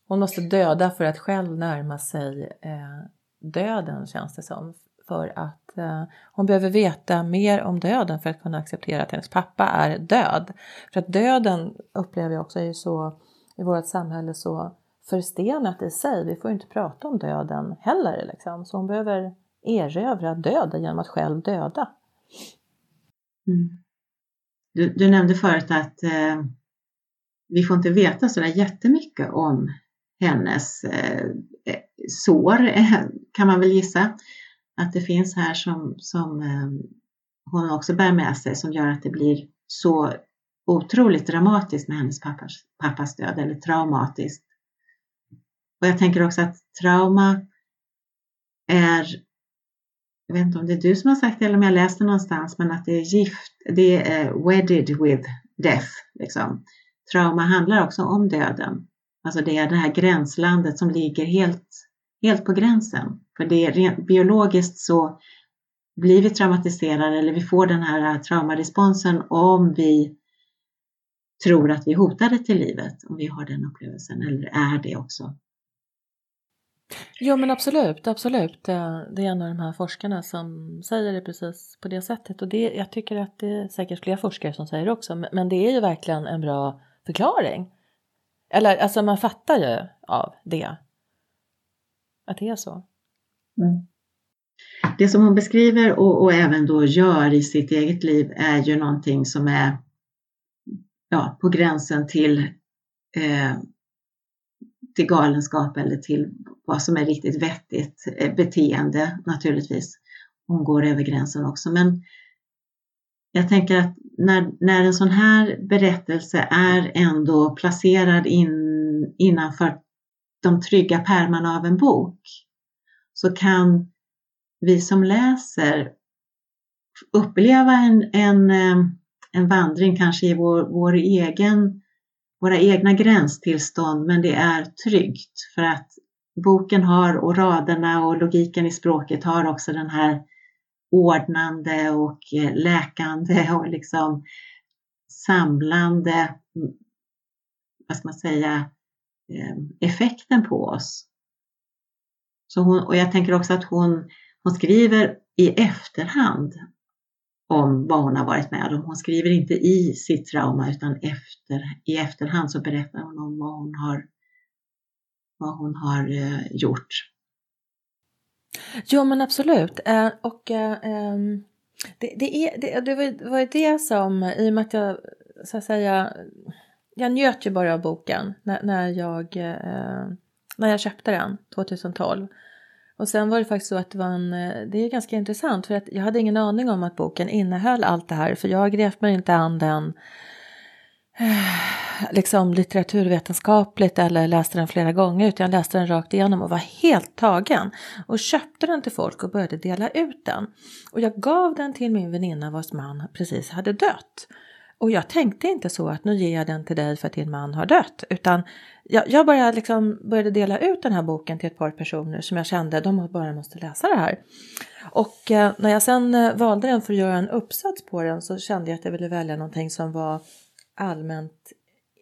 Hon måste döda för att själv närma sig eh, döden känns det som för att eh, hon behöver veta mer om döden för att kunna acceptera att hennes pappa är död. För att döden upplever jag också är så i vårt samhälle så förstenat i sig. Vi får inte prata om döden heller liksom. Så hon behöver erövra döden genom att själv döda. Mm. Du, du, nämnde förut att eh, vi får inte veta så där jättemycket om hennes eh, eh sår [LAUGHS] kan man väl gissa att det finns här som, som eh, hon också bär med sig som gör att det blir så otroligt dramatiskt med hennes pappas, pappas död eller traumatiskt. Och jag tänker också att trauma är, jag vet inte om det är du som har sagt det eller om jag läste någonstans, men att det är gift, det är wedded with death. Liksom. Trauma handlar också om döden. Alltså det är det här gränslandet som ligger helt, helt på gränsen. För det är rent biologiskt så blir vi traumatiserade eller vi får den här traumaresponsen om vi tror att vi är hotade till livet, om vi har den upplevelsen eller är det också. Jo men absolut, absolut. Det är en av de här forskarna som säger det precis på det sättet och det, jag tycker att det är säkert fler forskare som säger det också men det är ju verkligen en bra förklaring. Eller alltså man fattar ju av det. Att det är så. Mm. Det som hon beskriver och, och, även då gör i sitt eget liv är ju någonting som är ja, på gränsen till, eh, till galenskap eller till vad som är riktigt vettigt eh, beteende naturligtvis. Hon går över gränsen också. Men jag tänker att när, när en sån här berättelse är ändå placerad in, innanför de trygga pärmarna av en bok så kan vi som läser uppleva en, en, eh, en vandring kanske i vår, vår egen, våra egna gränstillstånd men det är tryggt för att boken har och raderna och logiken i språket har också den här ordnande och eh, läkande [LAUGHS] och liksom samlande, mm, vad ska man säga, eh, effekten på oss. Så hon, och jag tänker också att hon, hon skriver i efterhand om vad hon har varit med om. Hon skriver inte i sitt trauma utan efter, i efterhand så berättar hon om vad hon har, vad hon har eh, gjort. Ja men absolut. Eh, och eh, ehm, det, det, är, det, det var ju det som, i och med att jag så att säga, jag njöt ju bara av boken när, när, jag, eh, när jag köpte den 2012. Och sen var det faktiskt så att det var en, eh, det är ganska intressant för att jag hade ingen aning om att boken innehöll allt det här för jag grep mig inte an den eh, liksom litteraturvetenskapligt eller läste den flera gånger utan jag läste den rakt igenom och var helt tagen och köpte den till folk och började dela ut den. Och jag gav den till min väninna vars man precis hade dött. Och jag tänkte inte så att nu ger jag den till dig för att din man har dött utan jag, jag bara liksom började dela ut den här boken till ett par personer som jag kände de bara måste läsa det här. Och eh, när jag sen eh, valde den för att göra en uppsats på den så kände jag att jag ville välja någonting som var allmänt,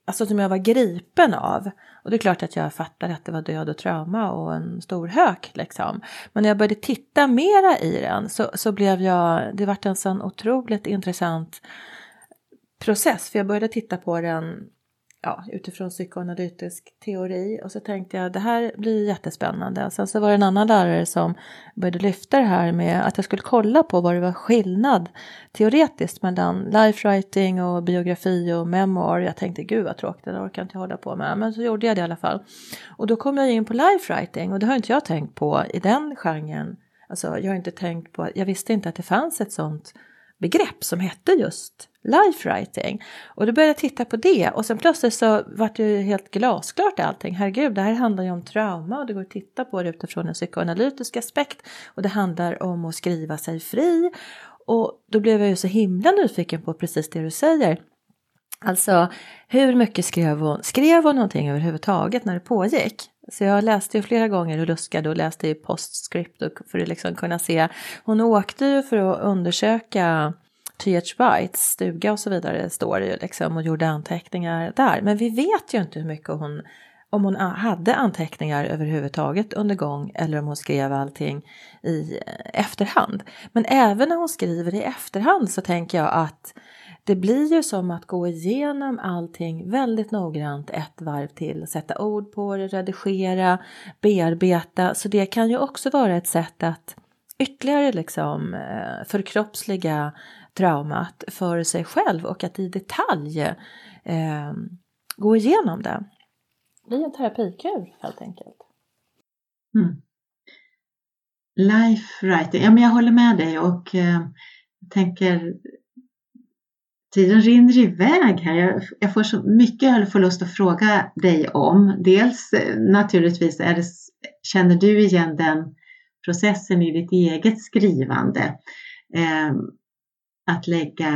alltså som jag var gripen av. Och det är klart att jag fattade att det var död och trauma och en stor hök liksom. Men när jag började titta mera i den så, så blev jag, det vart en sån otroligt intressant process. För jag började titta på den ja, utifrån psykoanalytisk teori och så tänkte jag det här blir jättespännande. Sen så var det en annan lärare som började lyfta det här med att jag skulle kolla på vad det var skillnad teoretiskt mellan life writing och biografi och memoir. Jag tänkte gud vad tråkigt, det orkar inte hålla på med. Men så gjorde jag det i alla fall. Och då kom jag in på life writing och det har inte jag tänkt på i den genren. Alltså jag har inte tänkt på, jag visste inte att det fanns ett sånt begrepp som hette just life writing. Och då började jag titta på det och sen plötsligt så vart det helt glasklart allting. Herregud, det här handlar ju om trauma och det går att titta på det utifrån en psykoanalytisk aspekt och det handlar om att skriva sig fri. Och då blev jag ju så himla nyfiken på precis det du säger. Alltså, hur mycket skrev hon? Skrev hon någonting överhuvudtaget när det pågick? Så jag läste ju flera gånger och luskade och läste i postscript för att liksom kunna se. Hon åkte ju för att undersöka T.H. Bites stuga och så vidare står det ju liksom och gjorde anteckningar där. Men vi vet ju inte hur mycket hon, om hon hade anteckningar överhuvudtaget under gång eller om hon skrev allting i eh, efterhand. Men även när hon skriver i efterhand så tänker jag att det blir ju som att gå igenom allting väldigt noggrant ett varv till, sätta ord på det, redigera, bearbeta. Så det kan ju också vara ett sätt att ytterligare liksom eh, förkroppsliga traumat för sig själv och att i detalj eh, gå igenom det. Det är en terapikur helt enkelt. Mm. Life writing, ja men jag håller med dig och eh, tänker Tiden rinner iväg här. Jag, jag får så mycket jag får lust att fråga dig om. Dels eh, naturligtvis är det, känner du igen den processen i ditt eget skrivande? Eh, att lägga,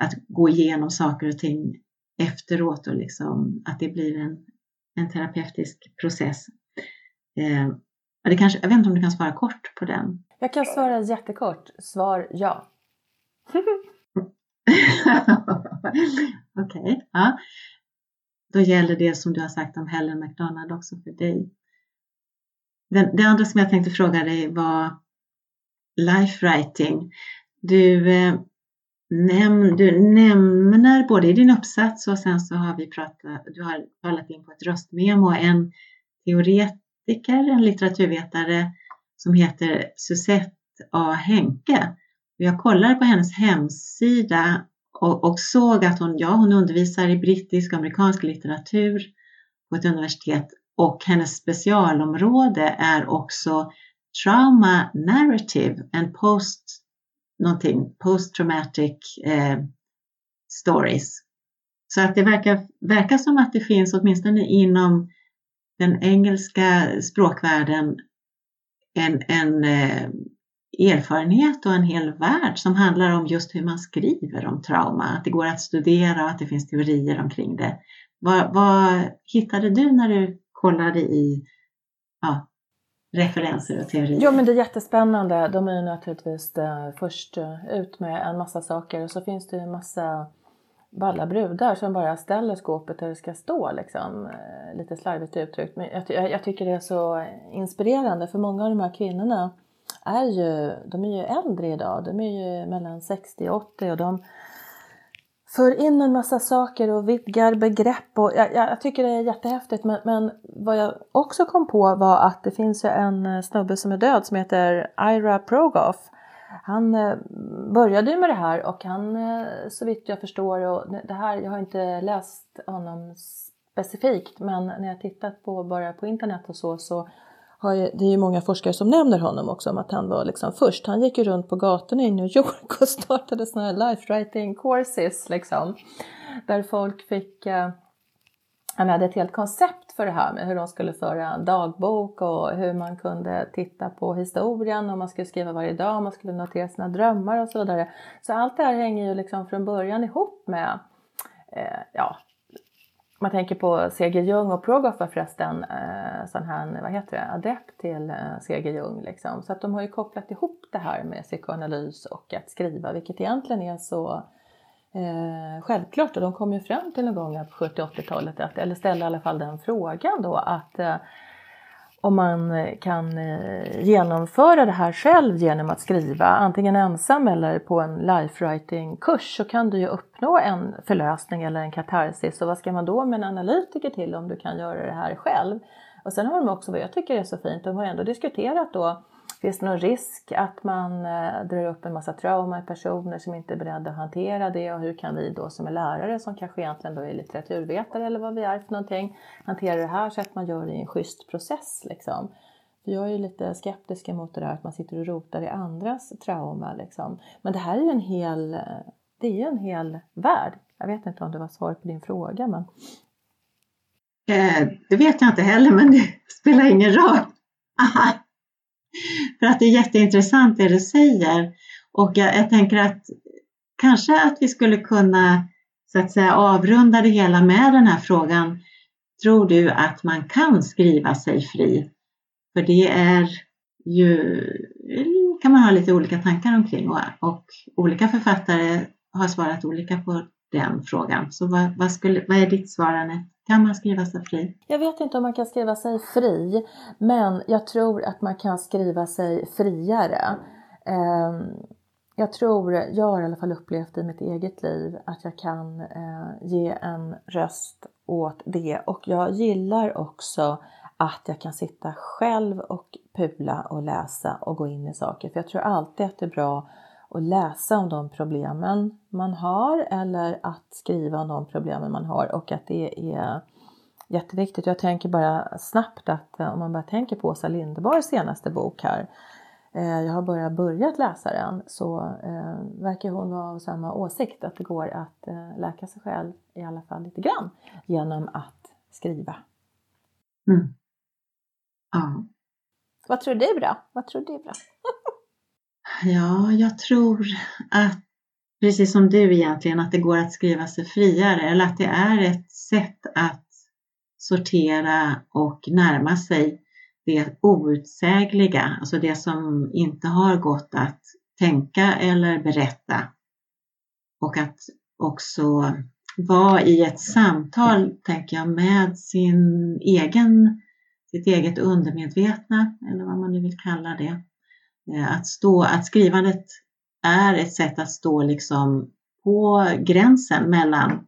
att gå igenom saker och ting efteråt och liksom att det blir en, en terapeutisk process. Eh, det kanske, jag vet inte om du kan svara kort på den? Jag kan svara jättekort. Svar ja. [LAUGHS] [LAUGHS] Okej, okay, ja. Då gäller det som du har sagt om Helen McDonald också för dig. Den, det andra som jag tänkte fråga dig var life writing. Du, eh, näm, du nämner både i din uppsats och sen så har vi pratat, du har talat in på ett röstmemo en teoretiker, en litteraturvetare som heter Susette A. Henke jag kollade på hennes hemsida och, och, såg att hon, ja, hon undervisar i brittisk och amerikansk litteratur på ett universitet och hennes specialområde är också trauma narrative and post någonting, post traumatic eh, stories. Så att det verkar, verkar som att det finns åtminstone inom den engelska språkvärlden en, en eh, erfarenhet och en hel värld som handlar om just hur man skriver om trauma, att det går att studera och att det finns teorier omkring det. Vad, vad hittade du när du kollade i ja, referenser och teorier? Jo men det är jättespännande. De är naturligtvis eh, först eh, ut med en massa saker och så finns det ju en massa balla brudar som bara ställer skåpet där det ska stå liksom. Eh, lite slarvigt uttryckt. Men jag, jag, tycker det är så inspirerande för många av de här kvinnorna är ju, de är ju äldre idag, de är ju mellan 60 och 80 och de för in en massa saker och vidgar begrepp och jag, jag tycker det är jättehäftigt men, men, vad jag också kom på var att det finns ju en eh, snubbe som är död som heter Ira Progoff. Han eh, började ju med det här och han eh, så vitt jag förstår och det här, jag har inte läst honom specifikt men när jag tittat på bara på internet och så så har ju, det är ju många forskare som nämner honom också om att han var liksom först. Han gick ju runt på gatorna i New York och [LAUGHS] startade sådana här life writing courses liksom. Där folk fick, eh, han hade ett helt koncept för det här med hur de skulle föra en dagbok och hur man kunde titta på historien och man skulle skriva varje dag, man skulle notera sina drömmar och så vidare. Så allt det här hänger ju liksom från början ihop med eh, ja, man tänker på C.G. Jung och Progoff var förresten eh, sån här, vad heter det, adept till eh, C.G. Jung liksom. Så att de har ju kopplat ihop det här med psykoanalys och att skriva, vilket egentligen är så eh, självklart. Och de kom ju fram till någon gång på 70-80-talet, eller ställde i alla fall den frågan då att eh, om man eh, kan eh, genomföra det här själv genom att skriva, antingen ensam eller på en life writing kurs så kan du ju uppnå en förlösning eller en katarsis. Och vad ska man då med en analytiker till om du kan göra det här själv? Och sen har de också, vad jag tycker är så fint, de har ändå diskuterat då Finns det någon risk att man eh, drar upp en massa trauma i personer som inte är beredda att hantera det och hur kan vi då som är lärare som kanske egentligen då är litteraturvetare eller vad vi är för någonting hantera det här så att man gör det i en schysst process liksom. Jag är ju lite skeptisk mot det där att man sitter och rotar i andras trauma liksom. Men det här är ju en hel, det är ju en hel värld. Jag vet inte om det var svar på din fråga men Eh, det vet jag inte heller, men det spelar ingen roll. Aha. [LAUGHS] [LAUGHS] För att det är jätteintressant det du säger. Och jag, jag, tänker att kanske att vi skulle kunna så att säga avrunda det hela med den här frågan. Tror du att man kan skriva sig fri? För det är ju, kan man ha lite olika tankar omkring och, och olika författare har svarat olika på den frågan. Så vad, vad, skulle, vad är ditt svar Anette? Kan man skriva sig fri? Jag vet inte om man kan skriva sig fri, men jag tror att man kan skriva sig friare. Ehm, jag tror, jag har i alla fall upplevt i mitt eget liv att jag kan eh, ge en röst åt det och jag gillar också att jag kan sitta själv och pula och läsa och gå in i saker. För jag tror alltid att det är bra att läsa om de problemen man har eller att skriva om de problemen man har och att det är jätteviktigt. Jag tänker bara snabbt att eh, om man bara tänker på Åsa Linderborgs senaste bok här eh, jag har bara börjat läsa den så eh, verkar hon vara av samma åsikt att det går att eh, läka sig själv i alla fall lite grann genom att skriva. Mm. Ja. Vad tror du då? Vad tror du då? Ja, jag tror att precis som du egentligen, att det går att skriva sig friare eller att det är ett sätt att sortera och närma sig det outsägliga, alltså det som inte har gått att tänka eller berätta. Och att också vara i ett samtal, tänker jag, med sin egen, sitt eget undermedvetna, eller vad man nu vill kalla det. Eh, att, stå, att skrivandet är ett sätt att stå liksom på gränsen mellan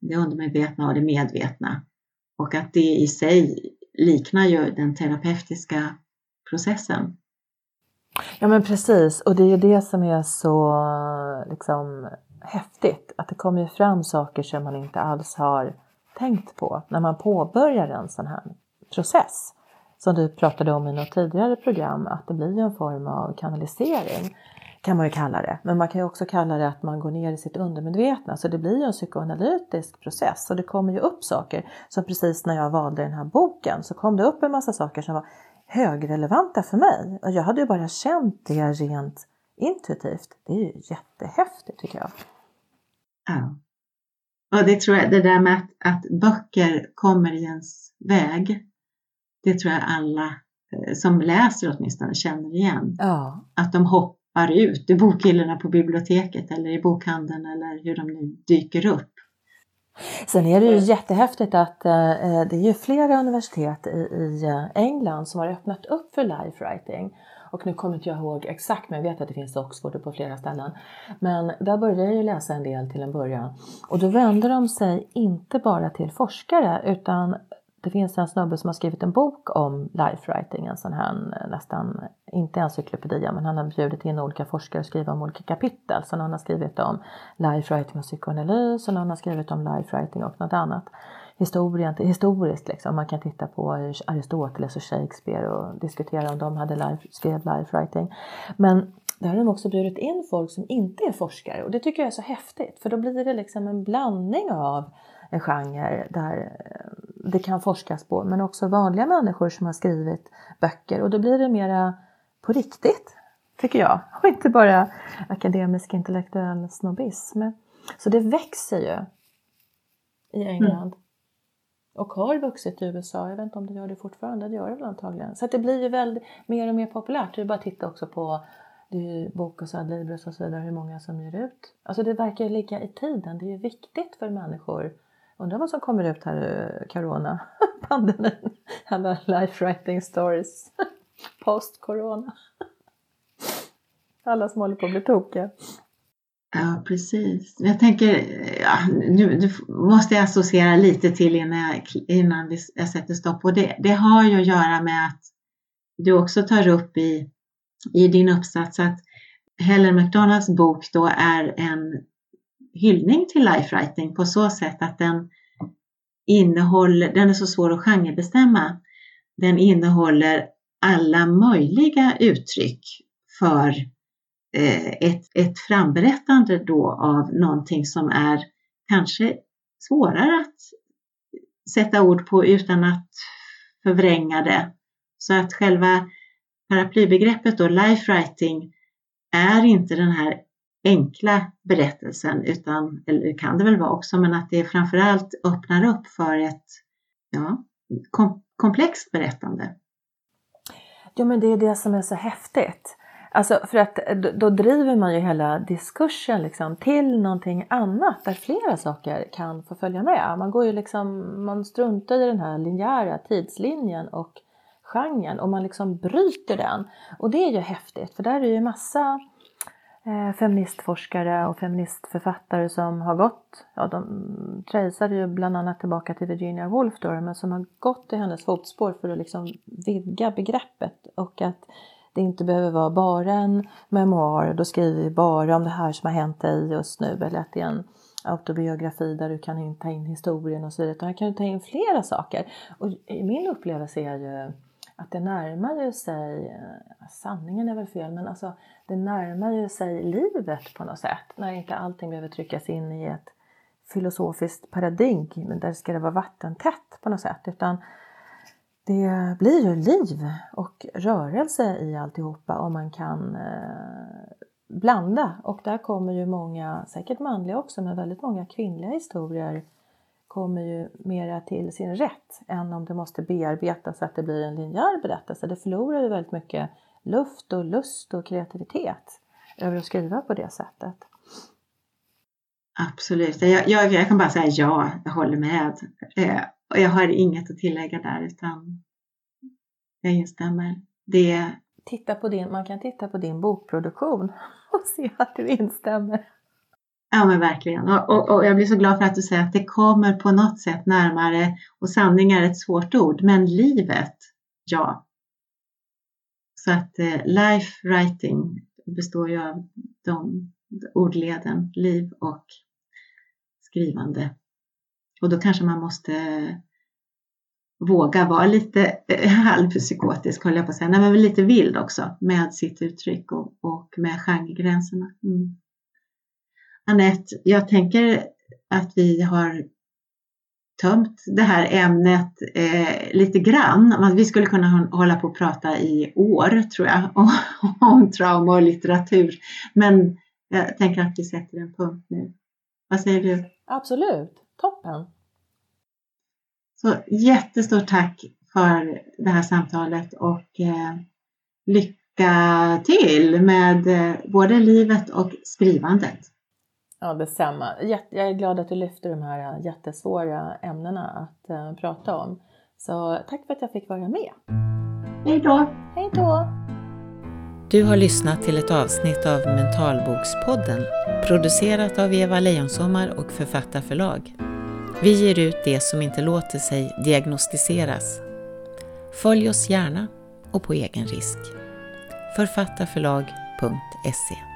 det undermedvetna och det medvetna. Och att det i sig liknar ju den terapeutiska processen. Ja men precis och det är ju det som är så liksom häftigt. Att det kommer fram saker som man inte alls har tänkt på när man påbörjar en sån här process. Som du pratade om i något tidigare program, att det blir en form av kanalisering kan man ju kalla det. Men man kan ju också kalla det att man går ner i sitt undermedvetna. Så det blir ju en psykoanalytisk process och det kommer ju upp saker. Som precis när jag valde den här boken så kom det upp en massa saker som var högrelevanta för mig. Och jag hade ju bara känt det rent intuitivt. Det är ju jättehäftigt tycker jag. Ja. Och det tror jag, det där med att, att böcker kommer i ens väg. Det tror jag alla eh, som läser åtminstone känner igen. Ja. Att de hoppar ut i bokhyllorna på biblioteket eller i bokhandeln eller hur de nu dyker upp. Sen är det ju jättehäftigt att eh, eh, det är ju flera universitet i, i eh, England som har öppnat upp för life writing. Och nu kommer inte jag ihåg exakt men jag vet att det finns i Oxford på flera ställen. Men där började jag ju läsa en del till en början. Och då vänder de sig inte bara till forskare utan det finns en snubbe som har skrivit en bok om life writing, en sån här eh, nästan, inte encyklopedia, men han har bjudit in olika forskare att skriva om olika kapitel. Så någon har skrivit om life writing och psykoanalys och någon har skrivit om life writing och något annat. Historien, historiskt liksom, man kan titta på Aristoteles och Shakespeare och diskutera om de hade life, skrev life writing. Men där har de också bjudit in folk som inte är forskare och det tycker jag är så häftigt för då blir det liksom en blandning av en genre där eh, det kan forskas på men också vanliga människor som har skrivit böcker och då blir det mera på riktigt tycker jag [LAUGHS] och inte bara akademisk intellektuell snobbism. Så det växer ju i England. Mm. Och har vuxit i USA. Jag vet inte om det gör det fortfarande. Det gör det väl antagligen. Så det blir ju väldigt, mer och mer populärt. Det är bara att titta också på det är Bokus Adlibris och så vidare, hur många som ger ut. Alltså det verkar ligga i tiden. Det är ju viktigt för människor Undrar vad som kommer ut här, eh, corona, [LAUGHS] pandemin, alla life writing stories, [LAUGHS] post corona. Alla som håller på att bli tokiga. Ja, precis. Jag tänker, ja, nu, nu måste jag associera lite till innan jag, innan vi, jag sätter stopp. Och det, det har ju att göra med att du också tar upp i, i din uppsats att Helen McDonalds bok då är en hyllning till life writing på så sätt att den innehåller, den är så svår att genrebestämma. Den innehåller alla möjliga uttryck för eh, ett, ett framberättande då av någonting som är kanske svårare att sätta ord på utan att förvränga det. Så att själva paraplybegreppet då, life writing, är inte den här enkla berättelsen, utan, eller det kan det väl vara också, men att det framförallt öppnar upp för ett ja, kom, komplext berättande. Ja, men det är det som är så häftigt. Alltså för att då driver man ju hela diskursen liksom till någonting annat där flera saker kan få följa med. Man går ju liksom, man struntar i den här linjära tidslinjen och genren och man liksom bryter den. Och det är ju häftigt för där är ju massa Eh, feministforskare och feministförfattare som har gått, ja de traceade ju bland annat tillbaka till Virginia Woolf då, men som har gått i hennes fotspår för att liksom vidga begreppet och att det inte behöver vara bara en memoar, då skriver vi bara om det här som har hänt dig just nu eller att det är en autobiografi där du kan ta in historien och så vidare. Utan här kan du ta in flera saker. Och min upplevelse är ju att det närmar ju sig, eh, sanningen är väl fel, men alltså det närmar ju sig livet på något sätt. När inte allting behöver tryckas in i ett filosofiskt paradigm där ska det vara vattentätt på något sätt. Utan det blir ju liv och rörelse i alltihopa om man kan eh, blanda. Och där kommer ju många, säkert manliga också, men väldigt många kvinnliga historier kommer ju mera till sin rätt än om det måste bearbetas så att det blir en linjär berättelse. Det förlorar ju väldigt mycket luft och lust och kreativitet över att skriva på det sättet. Absolut, jag, jag, jag kan bara säga ja, jag håller med. Eh, och jag har inget att tillägga där utan jag instämmer. Det... Titta på din, man kan titta på din bokproduktion [LAUGHS] och se att du instämmer. Ja men verkligen. Och, och, och, jag blir så glad för att du säger att det kommer på något sätt närmare och sanning är ett svårt ord, men livet, ja. Så att eh, life writing består ju av de ordleden, liv och skrivande. Och då kanske man måste våga vara lite eh, [LAUGHS] halvpsykotisk, höll jag på att säga, Nej, men lite vild också med sitt uttryck och, och med genregränserna. Mm. Anette, jag tänker att vi har tömt det här ämnet eh, lite grann. Vi skulle kunna hålla på och prata i år tror jag [LAUGHS] om, om trauma och litteratur. Men jag tänker att vi sätter en punkt nu. Vad säger du? Absolut, toppen! Så jättestort tack för det här samtalet och eh, lycka till med eh, både livet och skrivandet. Ja, detsamma. Jag är glad att du lyfter de här jättesvåra ämnena att uh, prata om. Så tack för att jag fick vara med. Hej då! Hej då! Du har lyssnat till ett avsnitt av Mentalbokspodden producerat av Eva Lejonsommar och Författarförlag. Vi ger ut det som inte låter sig diagnostiseras. Följ oss gärna och på egen risk. Författarförlag.se